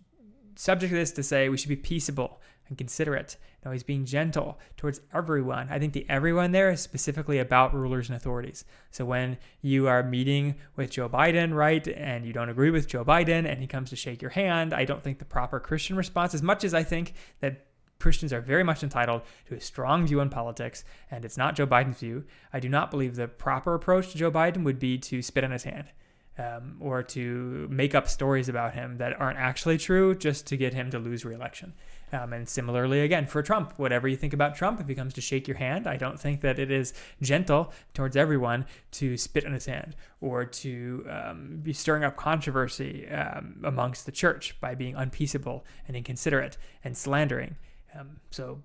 subject to this to say we should be peaceable and considerate. No, he's being gentle towards everyone. I think the everyone there is specifically about rulers and authorities. So when you are meeting with Joe Biden, right, and you don't agree with Joe Biden and he comes to shake your hand, I don't think the proper Christian response, as much as I think that Christians are very much entitled to a strong view on politics, and it's not Joe Biden's view. I do not believe the proper approach to Joe Biden would be to spit on his hand um, or to make up stories about him that aren't actually true just to get him to lose reelection. Um, and similarly, again, for Trump, whatever you think about Trump, if he comes to shake your hand, I don't think that it is gentle towards everyone to spit on his hand or to um, be stirring up controversy um, amongst the church by being unpeaceable and inconsiderate and slandering. Um, so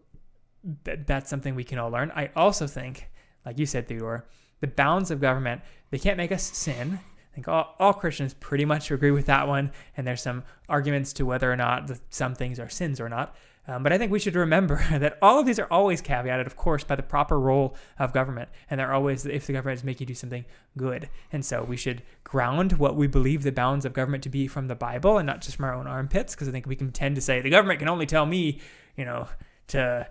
th- that's something we can all learn. I also think, like you said, Theodore, the bounds of government, they can't make us sin. I think all, all Christians pretty much agree with that one, and there's some arguments to whether or not the, some things are sins or not. Um, but I think we should remember that all of these are always caveated, of course, by the proper role of government. And they're always if the government is making you do something good. And so we should ground what we believe the bounds of government to be from the Bible and not just from our own armpits, because I think we can tend to say the government can only tell me you know, to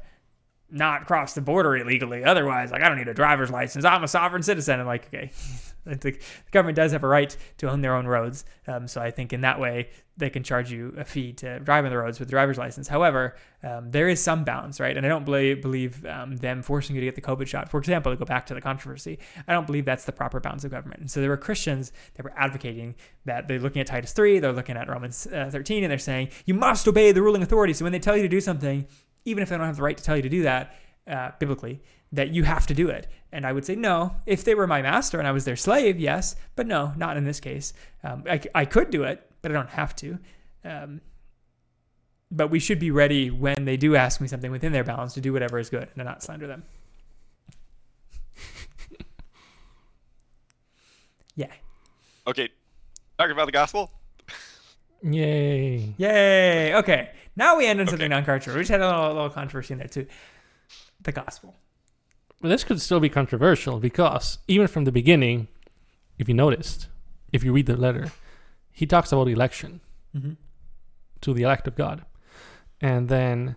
not cross the border illegally. Otherwise, like I don't need a driver's license. I'm a sovereign citizen. I'm like, okay, the government does have a right to own their own roads. Um, so I think in that way they can charge you a fee to drive on the roads with a driver's license. However, um, there is some bounds, right? And I don't believe, believe um, them forcing you to get the COVID shot, for example, to go back to the controversy. I don't believe that's the proper bounds of government. And so there were Christians that were advocating that they're looking at Titus 3, they're looking at Romans uh, 13, and they're saying you must obey the ruling authority. So when they tell you to do something, even if they don't have the right to tell you to do that, uh, biblically, that you have to do it. And I would say, no, if they were my master and I was their slave, yes, but no, not in this case. Um, I, I could do it, but I don't have to. Um, but we should be ready when they do ask me something within their bounds to do whatever is good and to not slander them. yeah. Okay, talking about the gospel. Yay. Yay. Okay. Now we end on something Okay. non-controversial. We just had a little, little controversy in there too. The gospel. But this could still be controversial because even from the beginning, if you noticed, if you read the letter, he talks about election Mm-hmm. to the elect of God. And then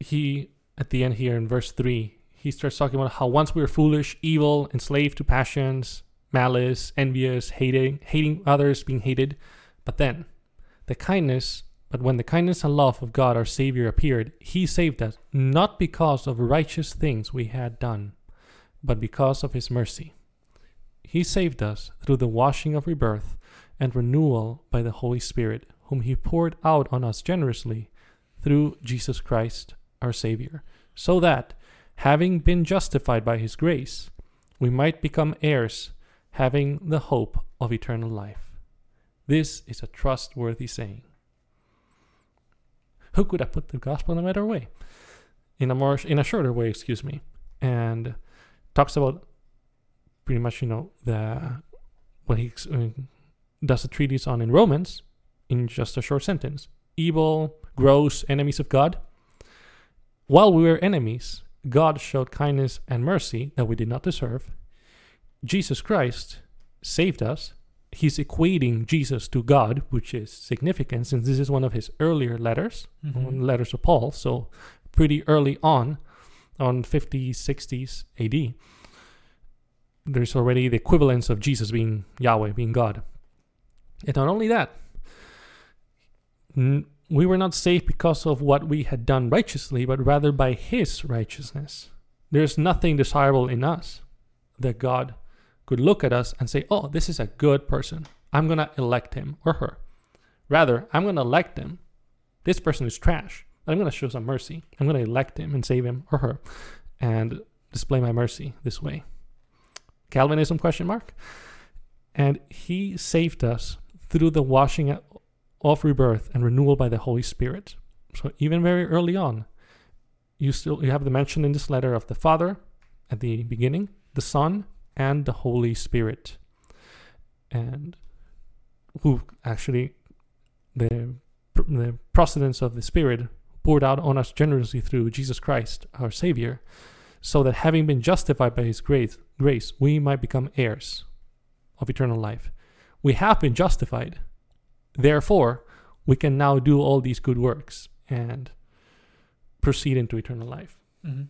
he, at the end here in verse 3, he starts talking about how once we were foolish, evil, enslaved to passions, malice, envious, hating, hating others, being hated. But then, the kindness, but when the kindness and love of God our Savior appeared, he saved us, not because of righteous things we had done, but because of his mercy. He saved us through the washing of rebirth and renewal by the Holy Spirit, whom He poured out on us generously through Jesus Christ our Savior, so that, having been justified by His grace, we might become heirs, having the hope of eternal life. This is a trustworthy saying. Who could have put the gospel in a better way? In a more, in a shorter way, excuse me, and talks about pretty much, you know, the what he uh, does a treatise on in Romans in just a short sentence. Evil, gross, enemies of God. While we were enemies, God showed kindness and mercy that we did not deserve. Jesus Christ saved us. He's equating Jesus to God, which is significant since this is one of his earlier letters, Mhm. letters of Paul. So pretty early on, on 50s, 60s AD, there's already the equivalence of Jesus being Yahweh, being God. And not only that, n- we were not saved because of what we had done righteously, but rather by his righteousness. There's nothing desirable in us that God could look at us and say, oh, this is a good person. I'm going to elect him or her. Rather, I'm going to elect him. This person is trash. I'm going to show some mercy. I'm going to elect him and save him or her and display my mercy this way. Calvinism question mark. And he saved us through the washing of rebirth and renewal by the Holy Spirit. So even very early on, you still you have the mention in this letter of the Father at the beginning, the Son, and the Holy Spirit. And who actually the the procedence of the Spirit poured out on us generously through Jesus Christ, our Savior, so that having been justified by His grace, grace, we might become heirs of eternal life. We have been justified. Therefore, we can now do all these good works and proceed into eternal life. Mhm.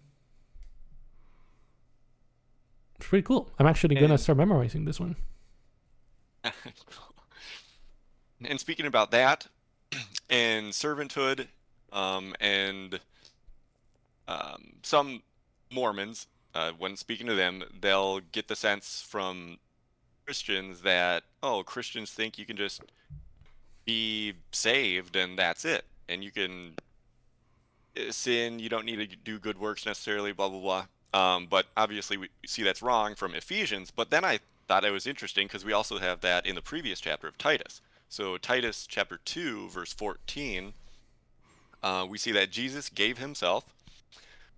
It's pretty cool. I'm actually going to start memorizing this one. and speaking about that and servanthood um, and um, some mormons uh, when speaking to them they'll get the sense from christians that oh christians think you can just be saved and that's it and you can uh, sin you don't need to do good works necessarily blah blah blah um, but obviously we see that's wrong from ephesians but then i thought it was interesting because we also have that in the previous chapter of titus. So Titus chapter 2 verse 14 uh, we see that Jesus gave himself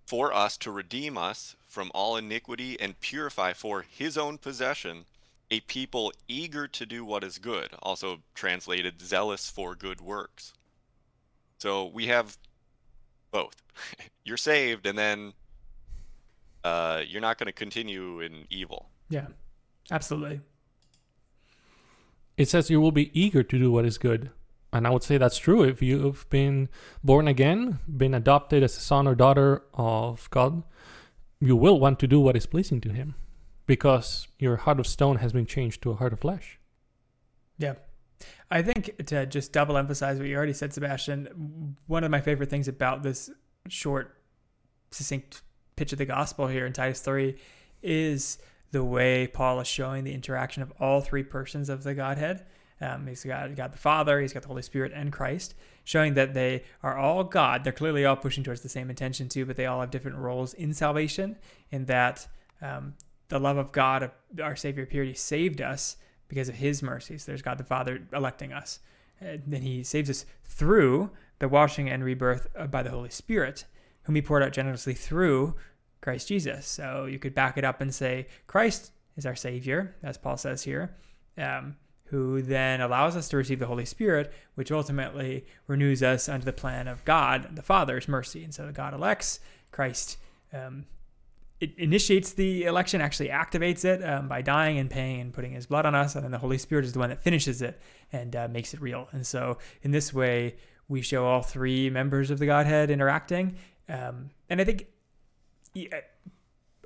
for us to redeem us from all iniquity and purify for his own possession a people eager to do what is good also translated zealous for good works. So we have both. You're saved and then uh, you're not going to continue in evil Yeah, absolutely. It says you will be eager to do what is good. And I would say that's true. If you've been born again, been adopted as a son or daughter of God, you will want to do what is pleasing to Him because your heart of stone has been changed to a heart of flesh. Yeah. I think to just double emphasize what you already said, Sebastian, one of my favorite things about this short, succinct pitch of the gospel here in Titus 3 is the way Paul is showing the interaction of all three persons of the Godhead. Um, he's got God the Father, he's got the Holy Spirit, and Christ, showing that they are all God. They're clearly all pushing towards the same intention too, but they all have different roles in salvation. In that um, the love of God, our Savior, He saved us because of His mercies. There's God the Father electing us, and then He saves us through the washing and rebirth uh, by the Holy Spirit, whom He poured out generously through Christ Jesus. So you could back it up and say Christ is our Savior, as Paul says here, um, who then allows us to receive the Holy Spirit, which ultimately renews us under the plan of God, the Father's mercy. And so God elects, Christ um, it initiates the election, actually activates it um, by dying and paying and putting his blood on us. And then the Holy Spirit is the one that finishes it and uh, makes it real. And so in this way, we show all three members of the Godhead interacting. Um, and I think yeah,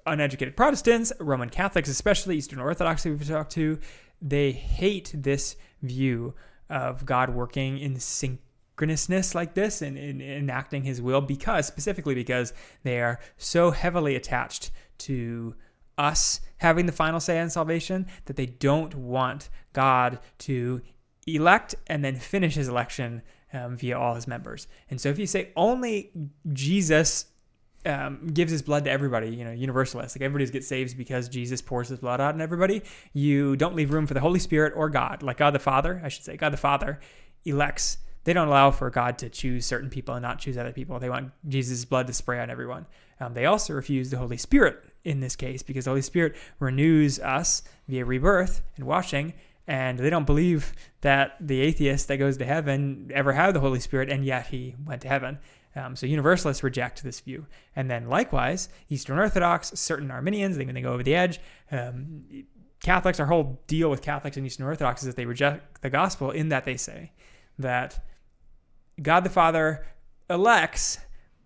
uneducated Protestants, Roman Catholics, especially Eastern Orthodox, we've talked to, they hate this view of God working in synchronousness like this and in, enacting his will because, specifically because they are so heavily attached to us having the final say on salvation that they don't want God to elect and then finish his election um, via all his members. And so if you say only Jesus um, gives his blood to everybody, you know, universalist. Like everybody gets saved because Jesus pours his blood out on everybody. You don't leave room for the Holy Spirit or God, like God the Father, I should say. God the Father elects. They don't allow for God to choose certain people and not choose other people. They want Jesus' blood to spray on everyone. Um, they also refuse the Holy Spirit in this case because the Holy Spirit renews us via rebirth and washing. And they don't believe that the atheist that goes to heaven ever had the Holy Spirit, and yet he went to heaven. Um, so Universalists reject this view. And then likewise, Eastern Orthodox, certain Arminians, they, when they go over the edge, um, Catholics, our whole deal with Catholics and Eastern Orthodox is that they reject the gospel in that they say that God the Father elects,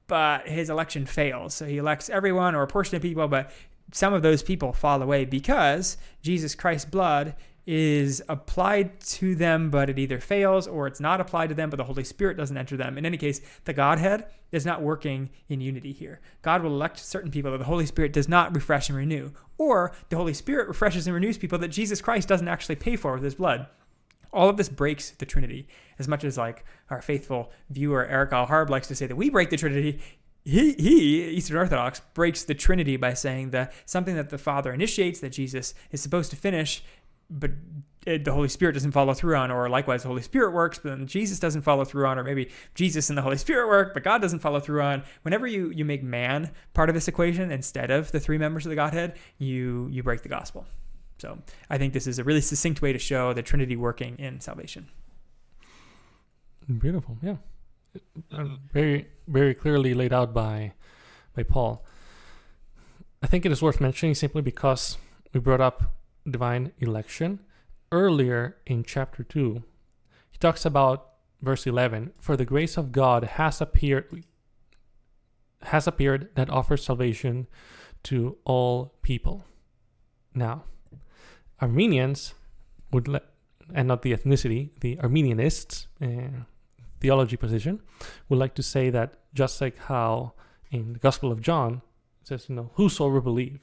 but his election fails. So he elects everyone or a portion of people, but some of those people fall away because Jesus Christ's blood is applied to them, but it either fails or it's not applied to them, but the Holy Spirit doesn't enter them. In any case, the Godhead is not working in unity here. God will elect certain people that the Holy Spirit does not refresh and renew, or the Holy Spirit refreshes and renews people that Jesus Christ doesn't actually pay for with his blood. All of this breaks the Trinity. As much as like our faithful viewer Eric Al Harb likes to say that we break the Trinity, he, he, Eastern Orthodox, breaks the Trinity by saying that something that the Father initiates that Jesus is supposed to finish but it, the Holy Spirit doesn't follow through on, or likewise the Holy Spirit works, but then Jesus doesn't follow through on, or maybe Jesus and the Holy Spirit work, but God doesn't follow through on. Whenever you you make man part of this equation instead of the three members of the Godhead, you you break the gospel. So I think this is a really succinct way to show the Trinity working in salvation. Beautiful, yeah, uh, very very clearly laid out by by Paul. I think it is worth mentioning simply because we brought up divine election. Earlier in chapter 2, he talks about verse 11 For the grace of God has appeared has appeared that offers salvation to all people. Now, Arminians would let, and not the ethnicity, the Arminianists, uh, theology position, would like to say that just like how in the Gospel of John it says, you know, whosoever believe,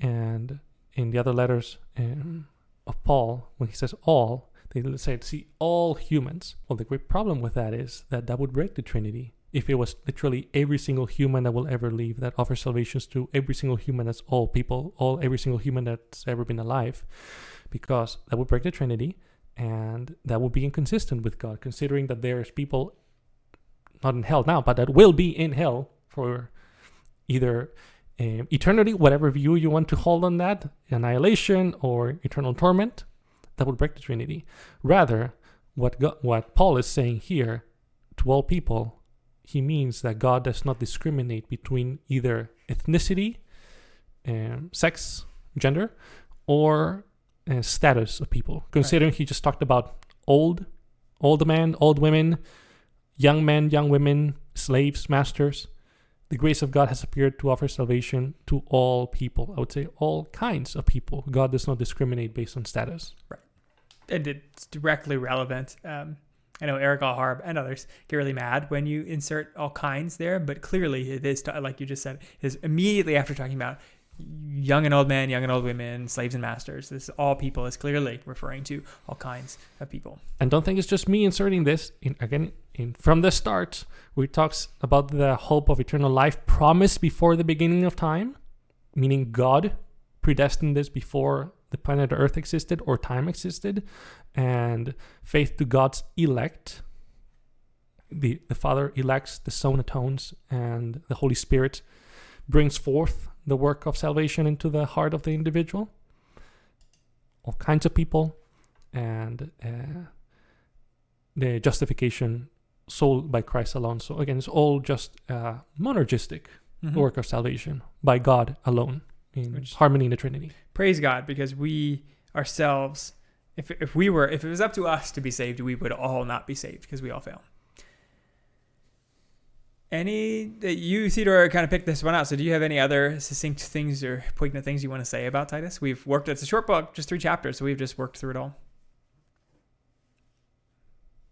and in the other letters um, of Paul, when he says all, they say, see, all humans. Well, the great problem with that is that that would break the Trinity. If it was literally every single human that will ever live that offers salvations to every single human that's all people, all every single human that's ever been alive, because that would break the Trinity and that would be inconsistent with God, considering that there's people not in hell now, but that will be in hell for either um, eternity, whatever view you want to hold on that, annihilation or eternal torment, that would break the Trinity. Rather, what God, what Paul is saying here to all people, he means that God does not discriminate between either ethnicity, um, sex, gender, or uh, status of people. Considering right. he just talked about old, old men, old women, young men, young women, slaves, masters the grace of God has appeared to offer salvation to all people. I would say all kinds of people. God does not discriminate based on status. Right. And it's directly relevant. Um, I know Eric Harb and others get really mad when you insert all kinds there, but clearly it is, like you just said, is immediately after talking about young and old men, young and old women, slaves and masters. This all people is clearly referring to all kinds of people. And don't think it's just me inserting this. In, again, in, from the start, we talks about the hope of eternal life promised before the beginning of time, meaning God predestined this before the planet Earth existed or time existed, and faith to God's elect. The, the Father elects, the Son atones, and the Holy Spirit brings forth the work of salvation into the heart of the individual. All kinds of people, and uh, the justification sold by Christ alone. So again, it's all just uh, monergistic mm-hmm. work of salvation by God alone in Which, harmony in the Trinity. Praise God, because we ourselves, if if we were, if it was up to us to be saved, we would all not be saved because we all fail. Any that you, Theodore, kind of picked this one out. So, do you have any other succinct things or poignant things you want to say about Titus? We've worked. It's a short book, just three chapters, so we've just worked through it all.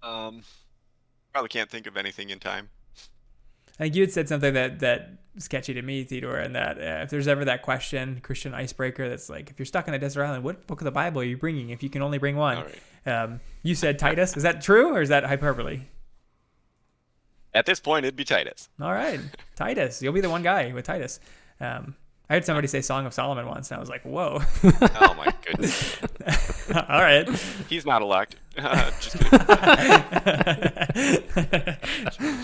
Um, probably can't think of anything in time. I think you had said something that that sketchy to me, Theodore, and that uh, if there's ever that question, Christian icebreaker, that's like, if you're stuck on a desert island, what book of the Bible are you bringing? If you can only bring one, um, you said Titus. is that true or is that hyperbole? At this point, it'd be Titus. All right, Titus. You'll be the one guy with Titus. Um, I heard somebody say Song of Solomon once, and I was like, "Whoa!" oh my goodness! All right, he's not elect. Just kidding.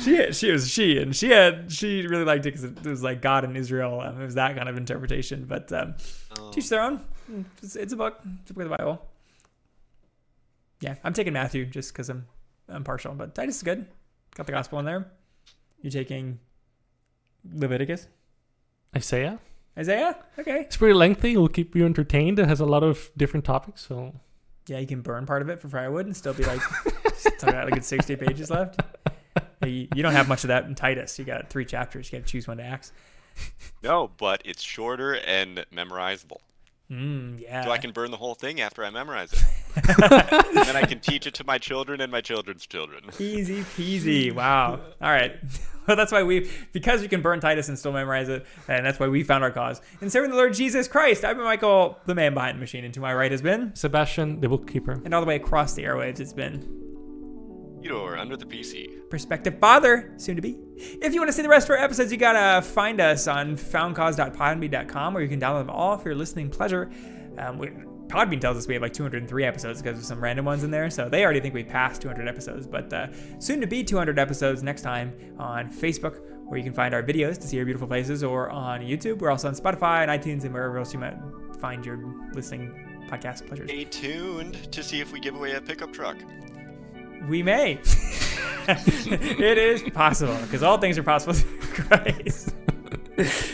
she she was she, and she had she really liked it because it was like God in Israel. Um, it was that kind of interpretation. But um, oh. teach their own. It's, it's, a book. It's a book of the Bible. Yeah, I'm taking Matthew just because I'm I'm partial, but Titus is good. Got the gospel in there. You taking Leviticus? Isaiah? Isaiah? Okay. It's pretty lengthy. It'll keep you entertained. It has a lot of different topics. So Yeah, you can burn part of it for firewood and still be like, still got a good 60 pages left. You, you don't have much of that in Titus. You got three chapters. You got to choose one to axe. No, but it's shorter and memorizable. Mm, yeah. So I can burn the whole thing after I memorize it. and then I can teach it to my children and my children's children. Easy peasy. Wow. All right. Well, that's why we, because we can burn Titus and still memorize it, and that's why we found our cause. In serving the Lord Jesus Christ, I've been Michael, the man behind the machine, and to my right has been, Sebastian, the bookkeeper. and all the way across the airwaves, it's been You're under the PC. Prospective Father, soon to be. If you want to see the rest of our episodes, you gotta find us on foundcause.podbean.com where you can download them all for your listening pleasure. Um, we, Podbean tells us we have like 203 episodes because of some random ones in there, so they already think we passed 200 episodes. But uh, soon to be 200 episodes next time on Facebook, where you can find our videos to see our beautiful faces, or on YouTube. We're also on Spotify and iTunes and wherever else you might find your listening podcast pleasures. Stay tuned to see if we give away a pickup truck. We may. it is possible because all things are possible through Christ.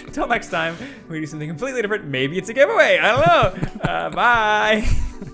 Until next time, we do something completely different. Maybe it's a giveaway. I don't know. Uh, bye.